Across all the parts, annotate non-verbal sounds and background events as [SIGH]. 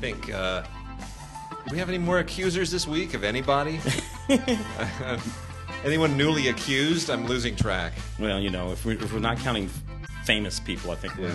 think. Uh, do we have any more accusers this week of anybody? [LAUGHS] [LAUGHS] Anyone newly accused? I'm losing track. Well, you know, if, we, if we're not counting famous people, I think we're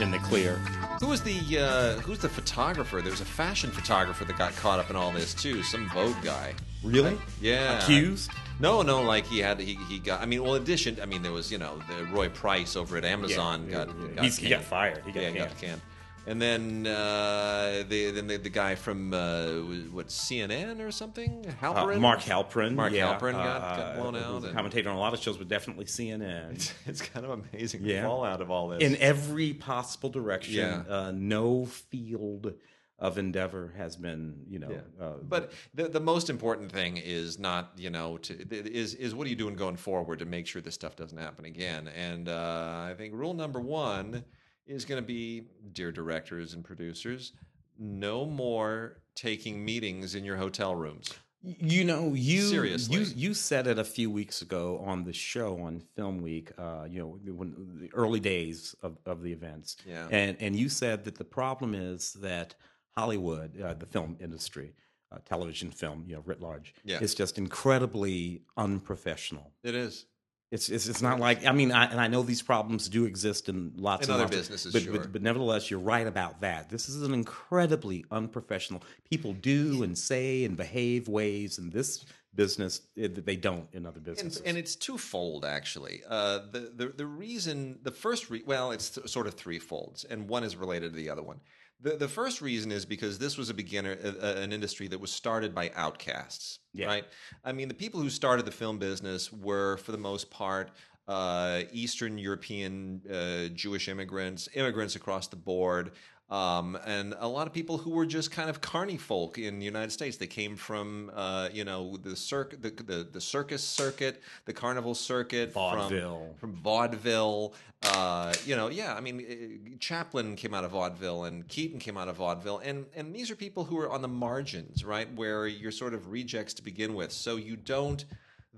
in the clear. Who was the uh, who's the photographer? There's a fashion photographer that got caught up in all this too. Some Vogue guy. Really? Yeah. Accused? No, no. Like he had he, he got. I mean, well, addition. I mean, there was you know the Roy Price over at Amazon Yeah, got, yeah, yeah. got He's- he got fired. He got yeah, he got canned. And then uh, the then the, the guy from uh, what CNN or something, Uh, Halperin. Mark Halperin. Mark yeah, Halperin got, uh, got blown out. and- commentator on a lot of shows, but definitely CNN. [LAUGHS] it's kind of amazing the Yeah. fallout of all this. in every possible direction. Yeah. Uh, no field of endeavor has been, you know. Yeah. Uh, But the the most important thing is not you know to is is what are you doing going forward to make sure this stuff doesn't happen again. And uh, I think rule number one is going to be, dear directors and producers, no more taking meetings in your hotel rooms. You know, you Seriously. you you said it a few weeks ago on the show on Film Week. Uh, you know, when the early days of, of the events. Yeah. And and you said that the problem is that Hollywood, uh, the film industry, uh, television film, you know, writ large, Yeah. is just incredibly unprofessional. It is. It's, it's it's not like I mean I, and I know these problems do exist in lots In and other lots of- businesses, but, sure. but but nevertheless you're right about that. This is an incredibly unprofessional. People do and say and behave ways in this business eh, that they don't in other businesses. and it's twofold, actually. Uh, the, the the reason, the first, re- well, it's th- sort of threefolds, and one is related to the other one. The the first reason is because this was a beginner, uh, an industry that was started by outcasts, Yeah. right? I mean, the people who started the film business were, for the most part, uh, Eastern European uh, Jewish immigrants, immigrants across the board. Um, and a lot of people who were just kind of carny folk in the United States. They came from, uh, you know, the, circ- the, the the circus circuit, the carnival circuit, from- Vaudeville. from, vaudeville. Uh, you know, yeah. I mean, uh, Chaplin came out of vaudeville, and Keaton came out of vaudeville, and and these are people who are on the margins, right, where you're sort of rejects to begin with. So you don't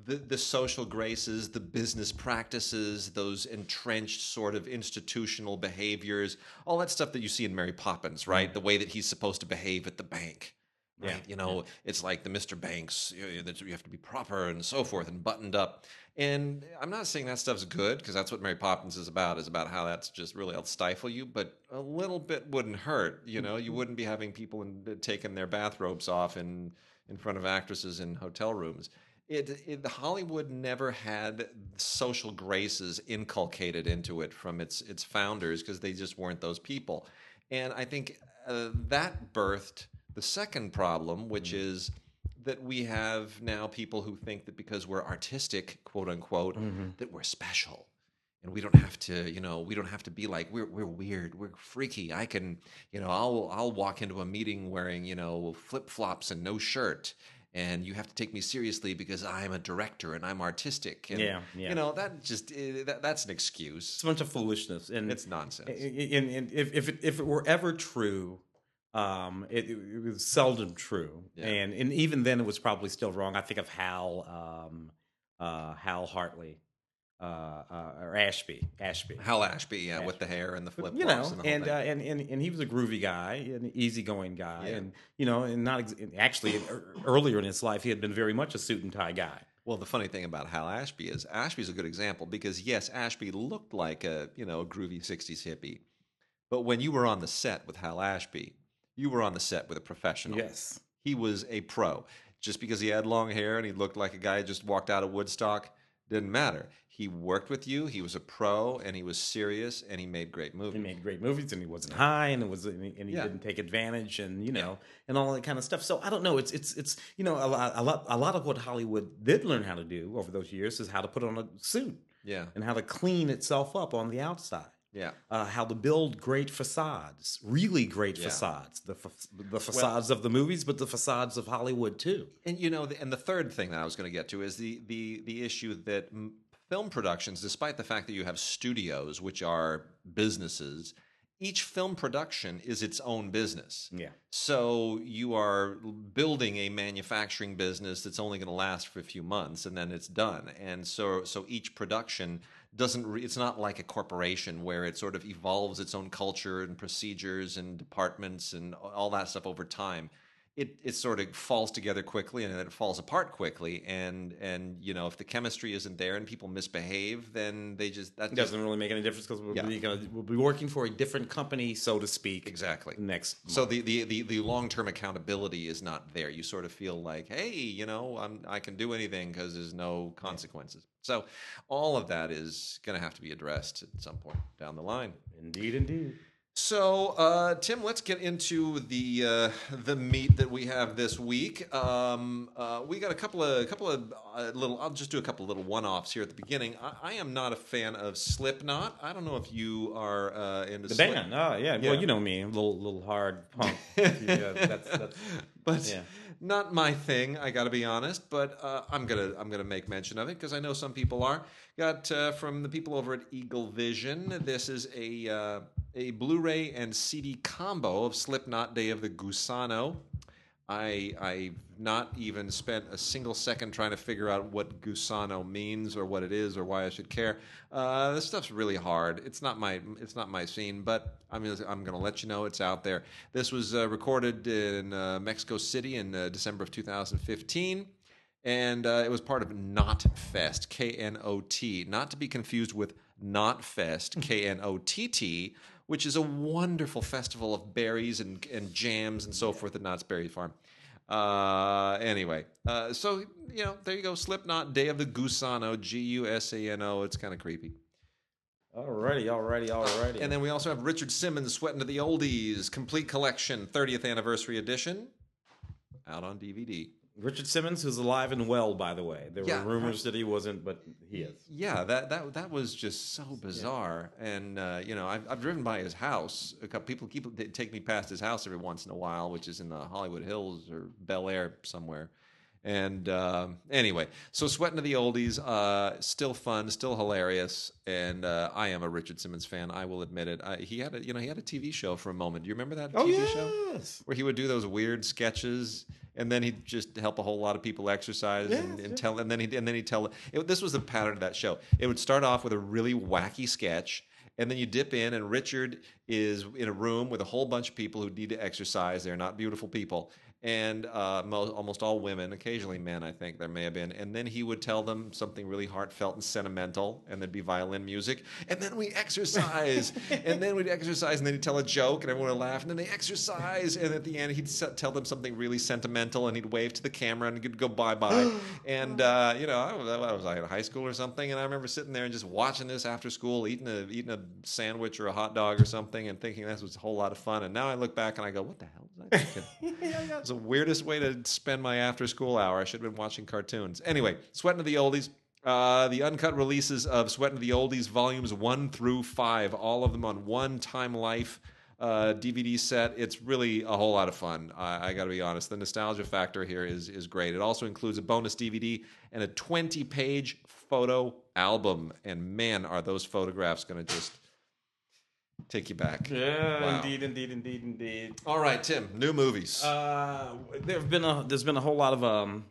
the, the social graces, the business practices, those entrenched sort of institutional behaviors, all that stuff that you see in Mary Poppins, right? The way that he's supposed to behave at the bank. Right? Yeah, You know, it's like the Mr. Banks, you, you have to be proper and so forth and buttoned up. And I'm not saying that stuff's good because that's what Mary Poppins is about, is about how that's just really, I'll stifle you, but a little bit wouldn't hurt. You know, you mm-hmm. wouldn't be having people in, taking their bathrobes off in, in front of actresses in hotel rooms it, it Hollywood never had social graces inculcated into it from its its founders because they just weren't those people, and I think uh, that birthed the second problem, which is that we have now people who think that because we're artistic, quote unquote, that we're special. And we don't have to, you know, we don't have to be like we're we're weird, we're freaky. I can, you know, I'll I'll walk into a meeting wearing, you know, flip flops and no shirt, and you have to take me seriously because I'm a director and I'm artistic. And, Yeah, yeah. You know, that just eh, that, that's an excuse. it's a bunch of foolishness and It's nonsense. And, and if if it, if it were ever true, um, it, it was seldom true, Yeah. and and even then it was probably still wrong. I think of Hal, um, uh, Hal Hartley, uh, uh, or Ashby, Ashby. Hal Ashby, yeah, with the hair and the flip you know, and and, uh, and and and he was a groovy guy, an easygoing guy, Yeah. and you know, and not ex- actually earlier in his life he had been very much a suit and tie guy. Well, the funny thing about Hal Ashby is Ashby's a good example because yes, Ashby looked like a you know a groovy '60s hippie, but when you were on the set with Hal Ashby, you were on the set with a professional. Yes. he was a pro. Just because he had long hair and he looked like a guy who just walked out of Woodstock didn't matter. He worked with you. He was a pro, and he was serious, and he made great movies. He made great movies, and he wasn't high, and it was, and he, and he Yeah. didn't take advantage, and you know, and all that kind of stuff. So I don't know. It's it's it's you know a lot a lot a lot of what Hollywood did learn how to do over those years is how to put on a suit yeah, and how to clean itself up on the outside. yeah. Uh, how to build great facades, really great Yeah. facades, the fa- the facades of the movies, but the facades of Hollywood too. And you know, the, and the third thing that I was going to get to is the the the issue that m- film productions, despite the fact that you have studios, which are businesses, each film production is its own business. Yeah. So you are building a manufacturing business that's only going to last for a few months and then it's done. And so so each production doesn't re- it's not like a corporation where it sort of evolves its own culture and procedures and departments and all that stuff over time it, it sort of falls together quickly and then it falls apart quickly and and you know if the chemistry isn't there and people misbehave then they just that doesn't really make any difference because we'll, Yeah. be gonna, we'll be working for a different company, so to speak. exactly Next. so the the the, the long term accountability is not there. You sort of feel like, hey, you know, I'm I can do anything because there's no consequences. So all of that is going to have to be addressed at some point down the line. Indeed, indeed. So, uh, Tim, let's get into the uh, the meat that we have this week. Um, uh, we got a couple of couple of uh, little. I'll just do a couple of little one offs here at the beginning. I, I am not a fan of Slipknot. I don't know if you are uh, into The Slip- band. Oh, yeah. Yeah. Well, you know me, a little, little hard punk. [LAUGHS] yeah, that's, that's, but Yeah. not my thing. I got to be honest, but uh, I'm gonna I'm gonna make mention of it because I know some people are. Got uh, from the people over at Eagle Vision. This is a uh, a Blu-ray and CD combo of Slipknot Day of the Gusano. I I've not even spent a single second trying to figure out what Gusano means or what it is or why I should care. Uh, this stuff's really hard. It's not my it's not my scene, but I'm gonna, I'm going to let you know it's out there. This was uh, recorded in uh, Mexico City in uh, December of 2015. And uh, it was part of Knot Fest, K N O T, not to be confused with Knot Fest, K N O T T, which is a wonderful festival of berries and, and jams and so forth at Knott's Berry Farm. Uh, anyway, uh, so you know, there you go. Slipknot Day of the Gusano, G U S A N O. It's kind of creepy. alrighty, alrighty, alrighty. And then we also have Richard Simmons, Sweating to the Oldies, complete collection, 30th anniversary edition, out on DVD. Richard Simmons, who's alive and well, by the way. There Yeah. were rumors that he wasn't, but he is. Yeah, that that that was just so bizarre. And uh, you know, I've, I've driven by his house. A couple people keep they take me past his house every once in a while, which is in the Hollywood Hills or Bel Air somewhere. And uh, anyway, so sweating to the oldies, uh, still fun, still hilarious, and uh, I am a Richard Simmons fan. I will admit it. I, he had a you know he had a TV show for a moment. Do you remember that Oh, TV show? where he would do those weird sketches and then he'd just help a whole lot of people exercise and, Yes, and yes. tell and then he'd and then he'd tell it, this was the pattern of that show it would start off with a really wacky sketch and then you dip in and richard is in a room with a whole bunch of people who need to exercise they're not beautiful people and uh, mo- almost all women occasionally men i think there may have been and then he would tell them something really heartfelt and sentimental and there'd be violin music and then we exercise [LAUGHS] and then we'd exercise and then he'd tell a joke and everyone would laugh and then they exercise and at the end he'd se- tell them something really sentimental and he'd wave to the camera and he'd go bye-bye. [GASPS] And uh, you know I was, I was like in high school or something and i remember sitting there and just watching this after school eating a eating a sandwich or a hot dog or something and thinking this was a whole lot of fun and now i look back and i go what the hell was i thinking [LAUGHS] It's the weirdest way to spend my after school hour. I should have been watching cartoons. Anyway, Sweating to the Oldies. Uh, the uncut releases of Sweating to the Oldies volumes one through five, all of them on one Time Life uh, DVD set. It's really a whole lot of fun. I, I got to be honest. The nostalgia factor here is is great. It also includes a bonus DVD and a 20 page photo album. And man, are those photographs going to just take you back. Yeah, Wow. indeed, indeed, indeed, indeed. All right, Tim, new movies. Uh, there have been a there's been a whole lot of um,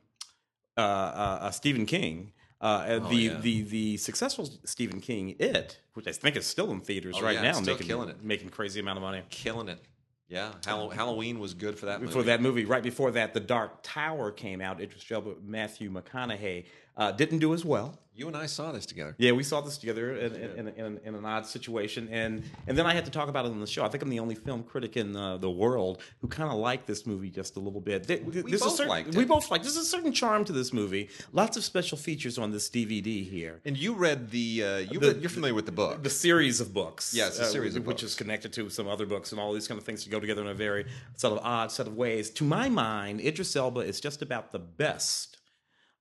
uh, uh, uh, Stephen King. Uh, Oh, the, yeah. the the successful Stephen King It, which I think is still in theaters Oh, right yeah, now, making killing it. making crazy amount of money. Killing it. Yeah, Hall- Halloween was good for that movie. For that movie, right before that, The Dark Tower came out. Idris Elba, Matthew McConaughey uh, didn't do as well. You and I saw this together. Yeah, we saw this together in, in, in, in, an odd situation, and and then I had to talk about it on the show. I think I'm the only film critic in uh, the world who kind of liked this movie just a little bit. Th- We- both certain- liked it. We both liked. There's a certain charm to this movie. Lots of special features on this DVD here. And you read the, uh, you The- read, you're familiar with the book. The series of books. Yeah, it's a uh, series of which books. is connected to some other books and all these kind of things to go together in a very sort of odd set of ways. To my mind, Idris Elba is just about the best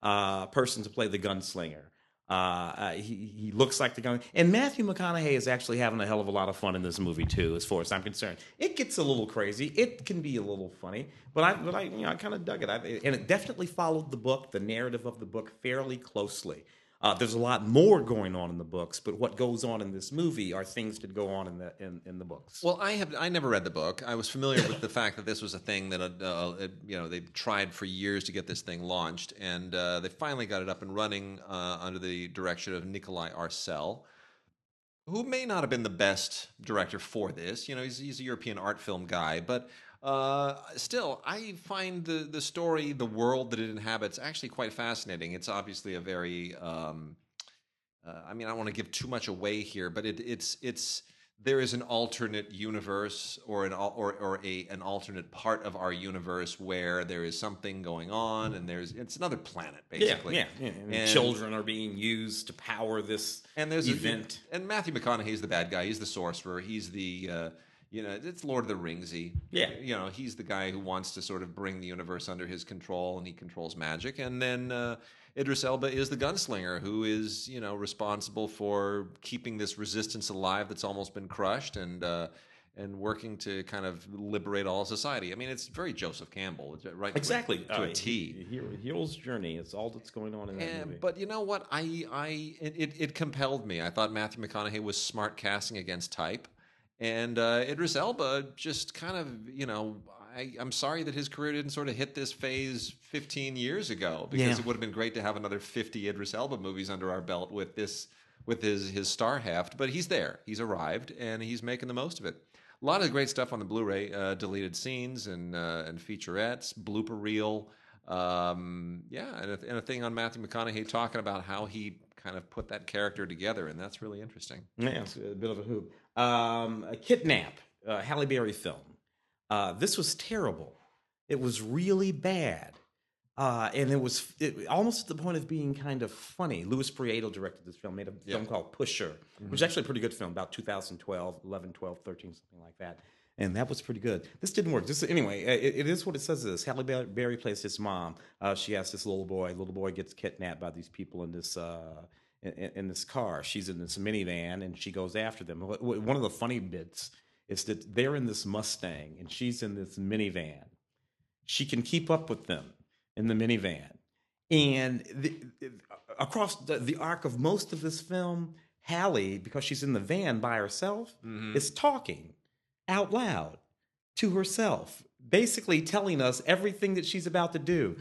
uh, person to play the gunslinger. Uh, uh, he, he looks like the guy. and Matthew McConaughey is actually having a hell of a lot of fun in this movie too, as far as I'm concerned. It gets a little crazy. It can be a little funny, but I, but I, you know, I kind of dug it. I, and it definitely followed the book, the narrative of the book, fairly closely. Uh, there's a lot more going on in the books, but what goes on in this movie are things that go on in the in, in the books. Well, I have I never read the book. I was familiar with the fact that this was a thing that uh, uh, you know they tried for years to get this thing launched, and uh, they finally got it up and running uh, under the direction of Nikolai Arcel, who may not have been the best director for this. You know, he's he's a European art film guy, but uh, still, I find the the story, the world that it inhabits, actually quite fascinating. It's obviously a very, um, uh, I mean, I don't want to give too much away here, but it, it's it's there is an alternate universe or an or or a an alternate part of our universe where there is something going on, and there's it's another planet basically. yeah, yeah. And And- children are being used to power this and there's event. A, and Matthew McConaughey's the bad guy. He's the sorcerer. He's the uh, you know it's Lord of the Ringsy. Yeah. you know he's the guy who wants to sort of bring the universe under his control, and he controls magic. And then uh, Idris Elba is the gunslinger who is you know responsible for keeping this resistance alive that's almost been crushed and. Uh, and working to kind of liberate all society. I mean, it's very Joseph Campbell, right? exactly to a Uh, T. Hero, hero's journey. It's all that's going on in that And, movie. but you know what? I, I, it, it compelled me. I thought Matthew McConaughey was smart casting against type, and uh, Idris Elba just kind of, you know, I, I'm sorry that his career didn't sort of hit this phase 15 years ago because Yeah. it would have been great to have another 50 Idris Elba movies under our belt with this, with his his star heft. But he's there. He's arrived, and he's making the most of it. A lot of great stuff on the Blu-ray, uh, deleted scenes and uh, and featurettes, blooper reel. Um, yeah, and a, and a thing on Matthew McConaughey talking about how he kind of put that character together, and that's really interesting. Yeah, it's a bit of a hoop. Um, a Kidnap, uh, Halle Berry film. Uh, this was terrible. It was really bad. Uh, and it was it, almost at the point of being kind of funny. Luis Prieto directed this film, made a film called Pusher, which is actually a pretty good film, about 2012, 11, 12, 13, something like that. And that was pretty good. This didn't work. This anyway. It, it is what it says. It is Halle Berry plays his mom. Uh, she has this little boy. Little boy gets kidnapped by these people in this uh, in, in this car. She's in this minivan and she goes after them. One of the funny bits is that they're in this Mustang and she's in this minivan. She can keep up with them in the minivan. And the, across the, the arc of most of this film, Halle, because she's in the van by herself, mm-hmm. is talking out loud to herself, basically telling us everything that she's about to do.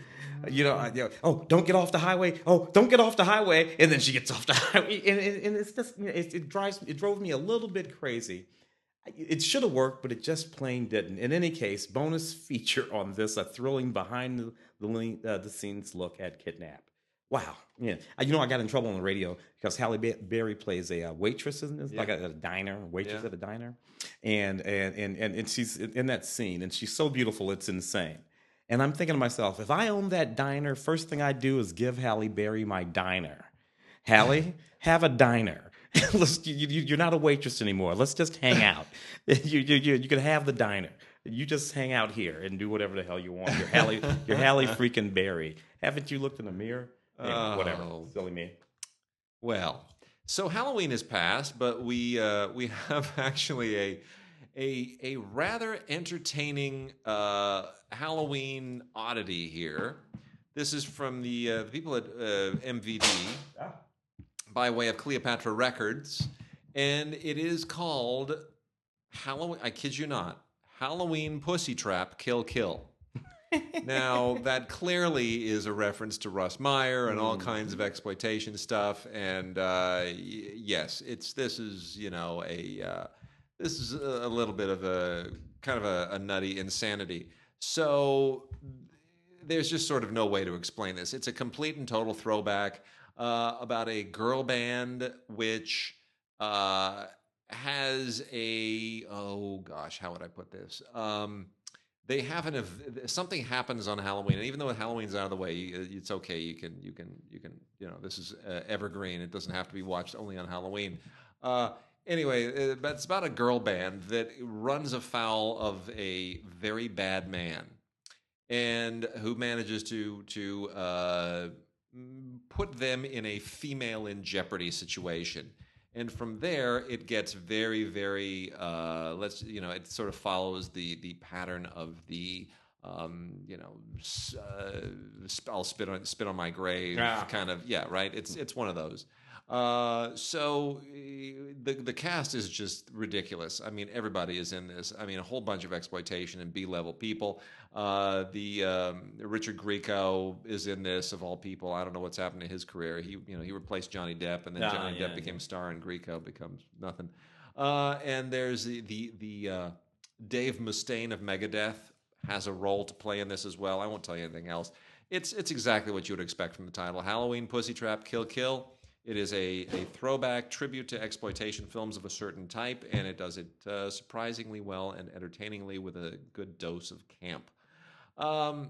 You know, you know, oh, don't get off the highway. Oh, don't get off the highway. And then she gets [LAUGHS] off the highway. And, and, and it's just, you know, it, it drives, it drove me a little bit crazy. It should have worked, but it just plain didn't. In any case, bonus [LAUGHS] feature on this: a thrilling behind the the, uh, the scenes look at Kidnap. Wow, yeah. You know, I got in trouble on the radio because Halle Berry plays a uh, waitress, isn't it? Like at a diner, waitress Yeah. at a diner, and and and and, and she's in in that scene, and she's so beautiful, it's insane. And I'm thinking to myself, if I owned that diner, first thing I'd do is give Halle Berry my diner. Halle, [LAUGHS] have a diner. [LAUGHS] Let's, you, you, you're not a waitress anymore. Let's just hang [LAUGHS] out. you, you, you, you can have the diner. You just hang out here and do whatever the hell you want. You're Halle, you're Halle freaking Berry. Haven't you looked in the mirror? Whatever. Oh. Silly me. Well, so Halloween is past, but we uh, we [LAUGHS] have actually a a a rather entertaining uh, Halloween oddity here. This is from the, uh, the people at uh, MVD by way of Cleopatra Records, and it is called Halloween. I kid you not, Halloween Pussy Trap Kill Kill. Now that clearly is a reference to Russ Meyer and all kinds of exploitation stuff, and uh, y- yes, it's this is you know a uh, this is a little bit of a kind of a, a nutty insanity. So there's just sort of no way to explain this. It's a complete and total throwback uh, about a girl band which uh, has a oh gosh, how would I put this? Um, they have an ev- something happens on Halloween, and even though Halloween's out of the way, it's okay. You can you can you can you know this is uh, evergreen. It doesn't have to be watched only on Halloween. Uh, anyway, uh, it's about a girl band that runs afoul of a very bad man and who manages to to uh, put them in a female in jeopardy situation. And from there, it gets very, very. Uh, let's you know, it sort of follows the the pattern of the um, you know, uh, I'll spit on spit on my grave, kind of. Yeah, right. It's it's one of those. Uh, so the the cast is just ridiculous. I mean, everybody is in this. I mean, a whole bunch of exploitation and B level people. Uh, the um, Richard Grieco is in this of all people. I don't know what's happened to his career. He you know he replaced Johnny Depp, and then Ah, Johnny yeah, Depp became yeah. star, and Grieco becomes nothing. Uh, and there's the the the uh, Dave Mustaine of Megadeth has a role to play in this as well. I won't tell you anything else. It's it's exactly what you would expect from the title: Halloween, Pussy Trap, Kill Kill. It is a, a throwback tribute to exploitation films of a certain type, and it does it uh, surprisingly well and entertainingly with a good dose of camp. Um,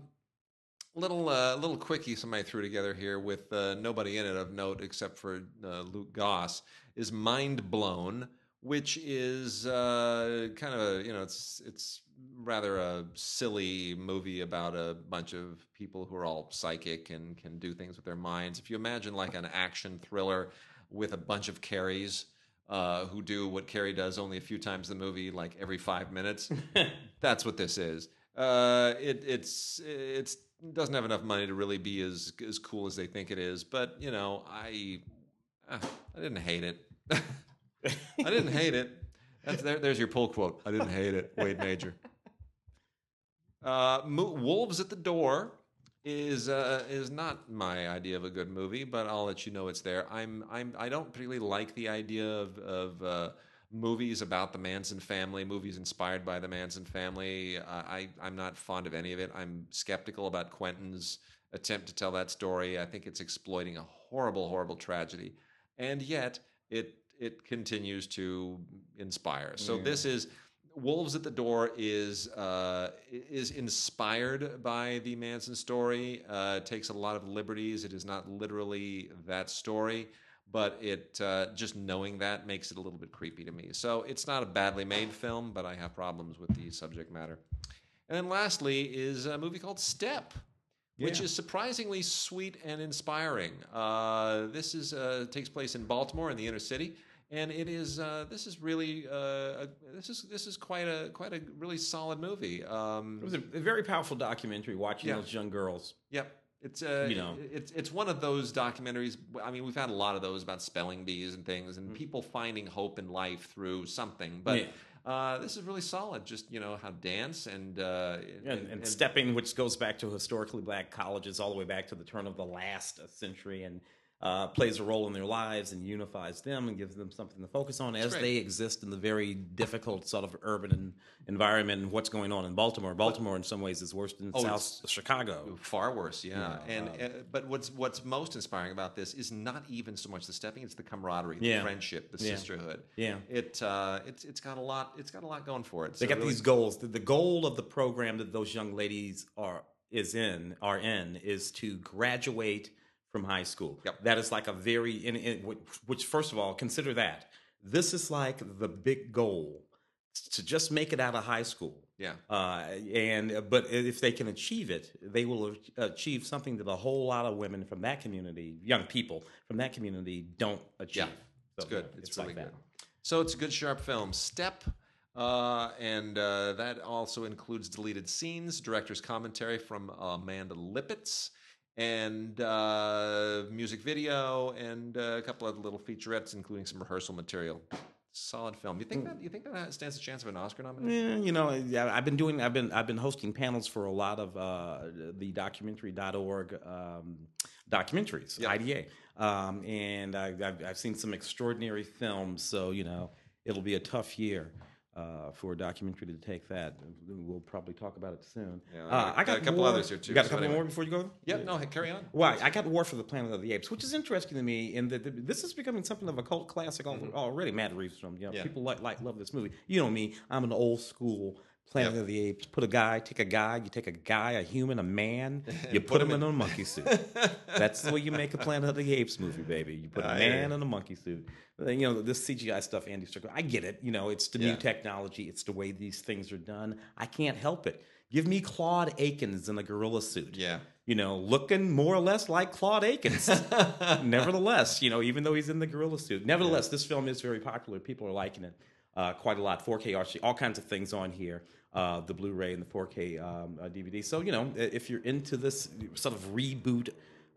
little uh, little quickie somebody threw together here with uh, nobody in it of note except for uh, Luke Goss is Mindblown, which is uh, kind of a you know it's it's rather a silly movie about a bunch of people who are all psychic and can do things with their minds. If you imagine like an action thriller with a bunch of Carries. Uh, who do what Carrie does only a few times in the movie, like every five minutes? [LAUGHS] That's what this is. Uh, it it's it's doesn't have enough money to really be as as cool as they think it is. But you know, I uh, I didn't hate it. [LAUGHS] I didn't hate it. That's there, there's your pull quote. I didn't hate it. Wade Major. Uh, Mo- Wolves at the Door is uh, is not my idea of a good movie, but I'll let you know it's there. I'm I'm I don't particularly like the idea of of uh, movies about the Manson family, movies inspired by the Manson family. I, I'm not fond of any of it. I'm skeptical about Quentin's attempt to tell that story. I think it's exploiting a horrible, horrible tragedy, and yet it it continues to inspire. So Yeah. this is Wolves at the Door is uh, is inspired by the Manson story. Uh, it takes a lot of liberties. It is not literally that story, but it uh, just knowing that makes it a little bit creepy to me. So it's not a badly made film, but I have problems with the subject matter. And then lastly is a movie called Step, which Yeah. is surprisingly sweet and inspiring. Uh, this is uh, takes place in Baltimore in the inner city, and it is uh, this is really uh, a, this is this is quite a quite a really solid movie. Um, It was a, very powerful documentary watching Yeah. those young girls. Yep. It's uh, You know. it's it's one of those documentaries. I mean, we've had a lot of those about spelling bees and things, and people finding hope in life through something. But Yeah. uh, this is really solid. Just you know how dance and uh, and, and, stepping, which goes back to historically black colleges all the way back to the turn of the last century, and uh, plays a role in their lives and unifies them and gives them something to focus on as great. they exist in the very difficult sort of urban en- environment and what's going on in Baltimore. Baltimore, in some ways, is worse than Oh, South Chicago. Far worse, yeah. Yeah, and um, uh, but what's what's most inspiring about this is not even so much the stepping; it's the camaraderie, the Yeah. friendship, the Yeah. sisterhood. Yeah. It uh, it's it's got a lot. It's got a lot going for it. They So got really- these goals. The, the goal of the program that those young ladies are is in are in is to graduate from high school. Yep. That is like a very in, in which, first of all consider that this is like the big goal to just make it out of high school. Yeah. Uh, and but if they can achieve it, they will achieve something that a whole lot of women from that community, young people from that community, don't achieve. Yeah, It's So, good. It's, like really that. good. So it's a good, sharp film. Step. Uh, and uh, that also includes deleted scenes, director's commentary from Amanda Lipitz, and uh, music video, and uh, a couple of little featurettes, including some rehearsal material. Solid film. You think that you think that stands a chance of an Oscar nomination? Yeah, you know, yeah, I've been doing, I've been, I've been hosting panels for a lot of uh, the documentary.org um, documentaries, Yep. IDA, um, and I, I've, I've seen some extraordinary films. So you know, it'll be a tough year. Uh, for a documentary to take that, we'll probably talk about it soon. Yeah, uh, I got, got a couple more- others here, too, You got a so couple anyway. more before you go. Yep. No. Hey, carry on. Well, I got War for the Planet of the Apes, which is interesting to me in that this is becoming something of a cult classic al- already. Matt Reeves from you know, Mm-hmm. Yeah. people like like love this movie. You know me, I'm an old school Planet Yep. of the Apes. Put a guy, take a guy, you take a guy, a human, a man, [LAUGHS] you put, him in, a monkey suit. That's the way you make a Planet of the Apes movie, baby. You put a I man in a monkey suit. You know this CGI stuff, Andy Strickland. I get it. You know it's the Yeah. new technology. It's the way these things are done. I can't help it. Give me Claude Akins in a gorilla suit Yeah. you know, looking more or less like Claude Akins. [LAUGHS] nevertheless, you know, even though he's in the gorilla suit, nevertheless, this film is very popular. People are liking it. Uh, quite a lot. 4K RC, all kinds of things on here. Uh, the Blu-ray and the 4K um, uh, DVD. So you know, if you're into this sort of reboot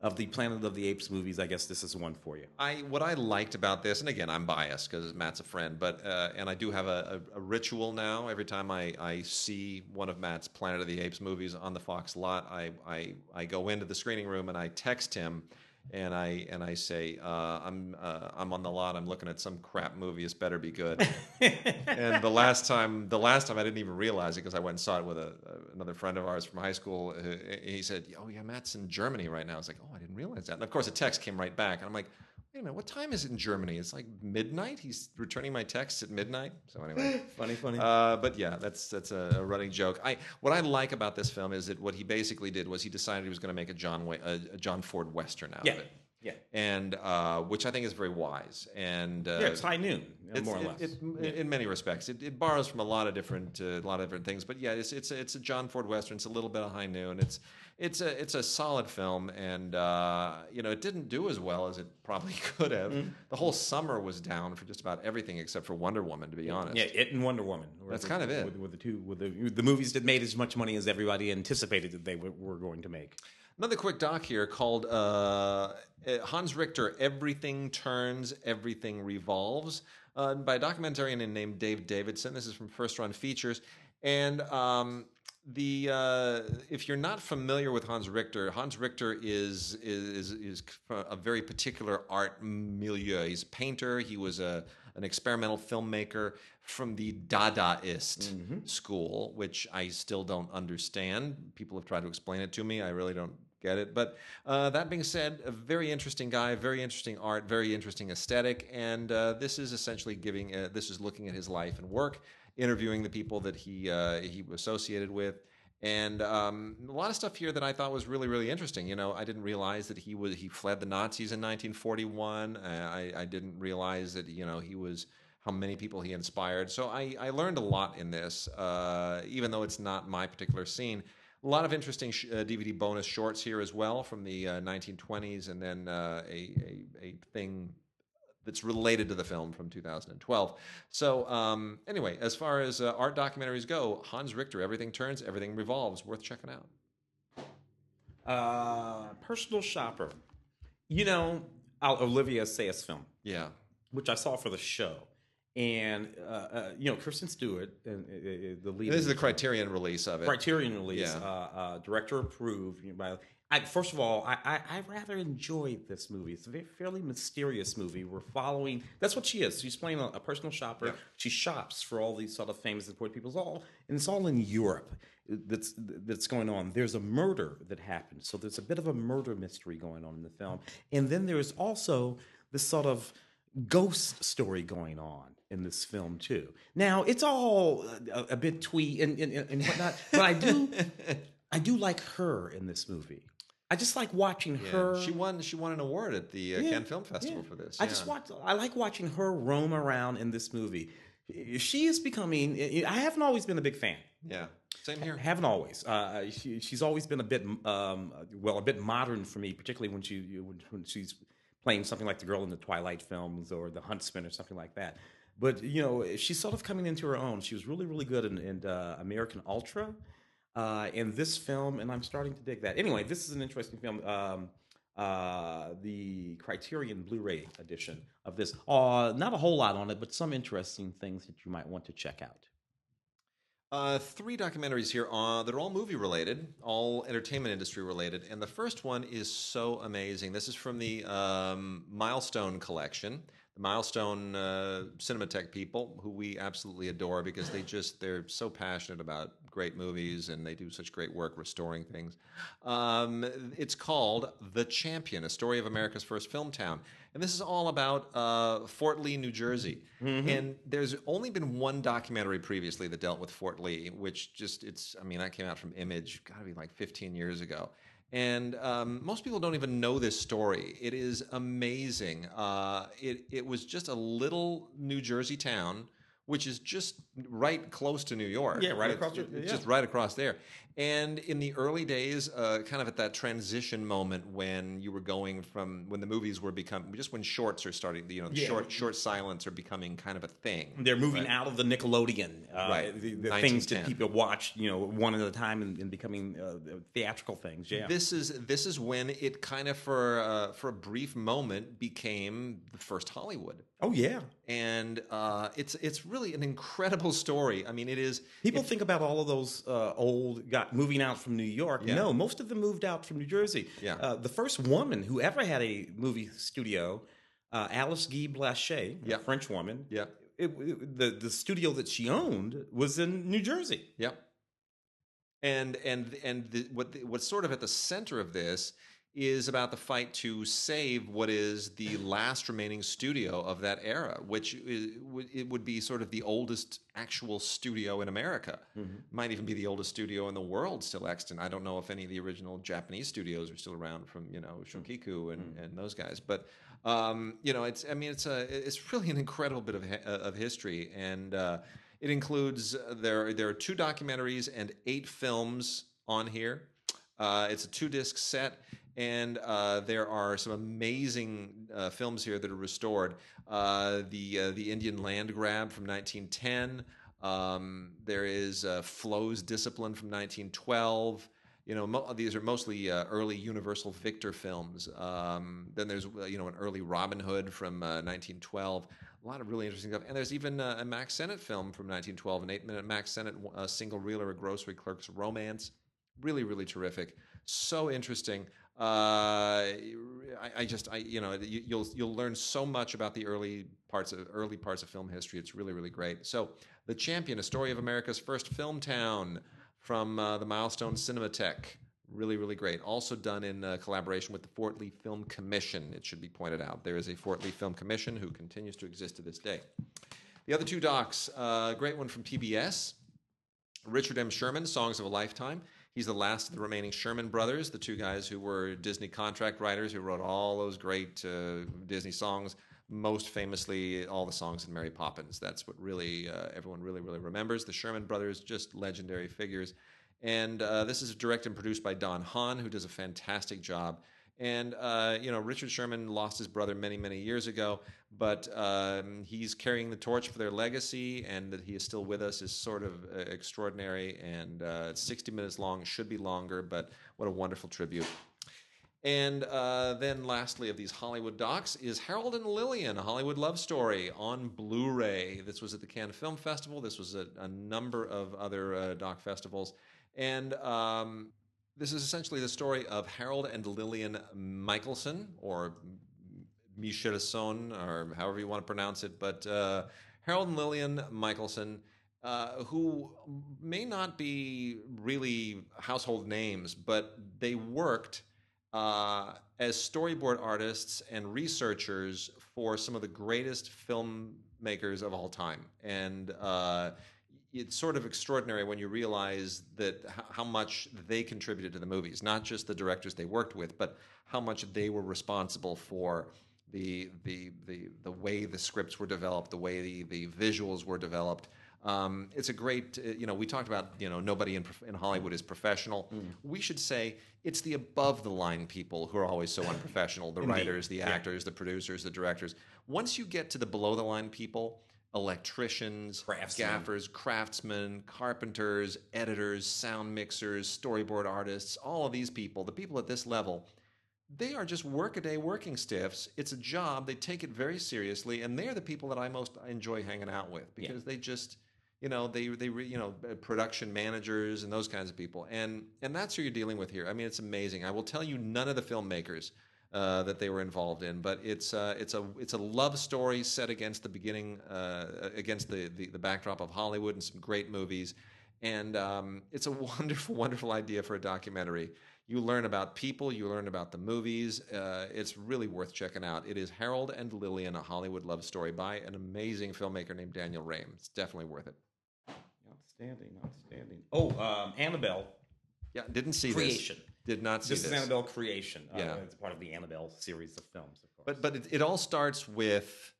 of the Planet of the Apes movies, I guess this is one for you. I what I liked about this, and again, I'm biased because Matt's a friend, but uh, and I do have a, a, a ritual now. Every time I, I see one of Matt's Planet of the Apes movies on the Fox lot, I, I I go into the screening room and I text him, and I and I say, uh, I'm uh, I'm on the lot. I'm looking at some crap movie. It's better be good. [LAUGHS] and the last time, the last time I didn't even realize it because I went and saw it with a, a- another friend of ours from high school. Uh, he said, "Oh yeah, Matt's in Germany right now." I was like, "Oh, I didn't realize that." And of course, a text came right back, and I'm like, "Wait a minute, what time is it in Germany? It's like midnight." He's returning my texts at midnight. So anyway. [LAUGHS] funny, funny. Uh, but yeah, that's that's a, running joke. I what I like about this film is that what he basically did was he decided he was going to make a John Way, a, a John Ford Western out yeah, of it, yeah, and uh, which I think is very wise. And uh, yeah. It's high noon, it's, more or it- less. it- in many respects, it, it borrows from a lot of different, uh, a lot of different things. But yeah, it's it's a, it's a John Ford Western. It's a little bit of High Noon. It's it's a it's a solid film, and uh, you know it didn't do as well as it probably [LAUGHS] could have. Mm-hmm. The whole summer was down for just about everything except for Wonder Woman, to be honest. Yeah, it and Wonder Woman. That's the- kind of it. With, with the two, with the the movies that made as much money as everybody anticipated that they were, were going to make. Another quick doc here called uh, uh, Hans Richter Everything Turns, Everything Revolves uh, by a documentarian named Dave Davidson. This is from First Run Features. And um, the uh, if you're not familiar with Hans Richter, Hans Richter is, is, is a very particular art milieu. He's a painter, he was a, an experimental filmmaker from the Dadaist school, which I still don't understand. People have tried to explain it to me. I really don't get it. But uh, that being said, a very interesting guy, very interesting art, very interesting aesthetic, and uh, this is essentially giving. Uh, this is looking at his life and work, interviewing the people that he uh, he associated with. And um, a lot of stuff here that I thought was really, really interesting. You know, I didn't realize that he was he fled the Nazis in 1941. Uh, I, I didn't realize that you know he was how many people he inspired. So I, I learned a lot in this, uh, even though it's not my particular scene. A lot of interesting sh- uh, DVD bonus shorts here as well from the uh, 1920s, and then uh, a, a, a thing that's related to the film from 2012. So um, anyway, as far as uh, art documentaries go, Hans Richter, Everything Turns, Everything Revolves, worth checking out. Uh, personal shopper. You know, I'll, Olivier Assayas film, Yeah. which I saw for the show. And, uh, uh, you know, Kristen Stewart, and, uh, uh, the lead. This is the Criterion release of it. Criterion release, Yeah. uh, uh, director approved. You know, by, I, first of all, I, I, I rather enjoyed this movie. It's a very, fairly mysterious movie. We're following. That's what she is. She's playing a, a personal shopper. Yeah. She shops for all these sort of famous and important people. It's all and it's all in Europe. That's that's going on. There's a murder that happened, so there's a bit of a murder mystery going on in the film, and then there's also this sort of ghost story going on in this film too. Now it's all a, a bit twee and, and, and whatnot, but I do [LAUGHS] I do like her in this movie. I just like watching Yeah. her. She won. She won an award at the uh, Yeah, Cannes Film Festival yeah. for this. I just watch. I like watching her roam around in this movie. She is becoming. I haven't always been a big fan. Yeah. Same here. Haven't always. Uh, she, she's always been a bit, um, well, a bit modern for me, particularly when she when, when she's playing something like the girl in the Twilight films or the Huntsman or something like that. But you know, she's sort of coming into her own. She was really, really good in, in uh, American Ultra, uh, in this film, and I'm starting to dig that. Anyway, this is an interesting film. Um, uh, the Criterion Blu-ray edition of this. Uh, not a whole lot on it, but some interesting things that you might want to check out. Uh, three documentaries here uh, that are all movie related, all entertainment industry related. And the first one is so amazing. This is from the um, Milestone collection. The Milestone uh, Cinematheque people, who we absolutely adore because they just, they're so passionate about great movies and they do such great work restoring things. Um, it's called The Champion, a story of America's first film town. And this is all about uh, Fort Lee, New Jersey. And there's only been one documentary previously that dealt with Fort Lee, which just, it's, I mean, that came out from Image, gotta be like 15 years ago. And um, most people don't even know this story. It is amazing. Uh, it, it was just a little New Jersey town which is just right close to New York. Yeah, right across it's yeah. just right across there. And in the early days, uh, kind of at that transition moment when you were going from when the movies were becoming just when shorts are starting, you know, the Yeah. short short silence are becoming kind of a thing. They're moving out of the Nickelodeon, uh, Right. The, the things that people watch, you know, one at a time, and, and becoming uh, theatrical things. Yeah, This is this is when it kind of for uh, for a brief moment became the first Hollywood. Oh yeah. and uh, it's it's really an incredible story. I mean, it is. People think about all of those uh, old got moving out from New York. Yeah. No, most of them moved out from New Jersey. Yeah. Uh, the first woman who ever had a movie studio, uh, Alice Guy Blaché, Yeah. a French woman. Yeah, It, it- the the studio that she owned was in New Jersey. yeah. And and and the, what the, what's sort of at the center of this is about the fight to save what is the last remaining studio of that era, which is, would- it would be sort of the oldest actual studio in America. Might even be the oldest studio in the world still extant. I don't know if any of the original Japanese studios are still around from you know Shochiku and, and those guys, but um, you know it's I mean it's a it's really an incredible bit of of history and. Uh, it includes uh, there there are two documentaries and eight films on here. Uh, it's a two disc set, and uh, there are some amazing uh, films here that are restored. Uh, the uh, the Indian land grab from 1910. Um, there is uh, Flo's Discipline from 1912. You know, mo- these are mostly uh, early Universal Victor films. Um, then there's you know an early Robin Hood from uh, 1912. A lot of really interesting stuff. And there's even a Mack Sennett film from 1912, an eight-minute Mack Sennett single reeler, a grocery clerk's romance. Really, really terrific. So interesting. Uh, I, I just, I you know, you, you'll you'll learn so much about the early parts of early parts of film history. It's really, really great. So, The Champion: A Story of America's First Film Town from uh, the Milestone Cinematheque. Really, really great. Also done in uh, collaboration with the Fort Lee Film Commission. It should be pointed out there is a Fort Lee Film Commission who continues to exist to this day. The other two docs, uh, great one from PBS. Richard M. Sherman, Songs of a Lifetime. He's the last of the remaining Sherman brothers, the two guys who were Disney contract writers who wrote all those great uh, Disney songs. Most famously, all the songs in Mary Poppins. That's what really uh, everyone really, really remembers. The Sherman brothers, just legendary figures. And uh, this is directed and produced by Don Hahn, who does a fantastic job. And uh, you know, Richard Sherman lost his brother many, many years ago, but um, he's carrying the torch for their legacy, and that he is still with us is sort of uh, extraordinary. And uh, it's 60 minutes long, should be longer, but what a wonderful tribute. And uh, then, lastly, of these Hollywood docs is Harold and Lillian, a Hollywood love story on Blu ray. This was at the Cannes Film Festival. This was at a number of other uh, doc festivals. And um, this is essentially the story of Harold and Lillian Michelson, or Michelson, or however you want to pronounce it. But uh, Harold and Lillian Michelson, uh, who may not be really household names, but they worked uh, as storyboard artists and researchers for some of the greatest filmmakers of all time. And uh, it's sort of extraordinary when you realize that how much they contributed to the movies, not just the directors they worked with, but how much they were responsible for the the the the way the scripts were developed, the way the the visuals were developed. Um, it's a great, uh, you know, we talked about, you know, nobody in, in Hollywood is professional. We should say it's the above the line people who are always so unprofessional the [LAUGHS] writers, the actors, the producers, the directors. Once you get to the below the line people, electricians, Craftsmen. gaffers, craftsmen, carpenters, editors, sound mixers, storyboard artists, all of these people, the people at this level, they are just workaday working stiffs. It's a job. They take it very seriously, and they're the people that I most enjoy hanging out with because they just, you know, they they re- you know uh, production managers and those kinds of people, and and that's who you're dealing with here. I mean, it's amazing. I will tell you none of the filmmakers uh, that they were involved in, but it's uh, it's a it's a love story set against the beginning uh, against the, the the backdrop of Hollywood and some great movies, and um, it's a [LAUGHS] wonderful wonderful idea for a documentary. You learn about people, you learn about the movies. Uh, it's really worth checking out. It is Harold and Lillian, a Hollywood love story by an amazing filmmaker named Daniel Raim. It's definitely worth it. Outstanding, outstanding. Oh, um, Annabelle Yeah, didn't see Creation. this. Did not see This this. is Annabelle Creation. Uh, Yeah. It's part of the Annabelle series of films, of course. But but it, it all starts with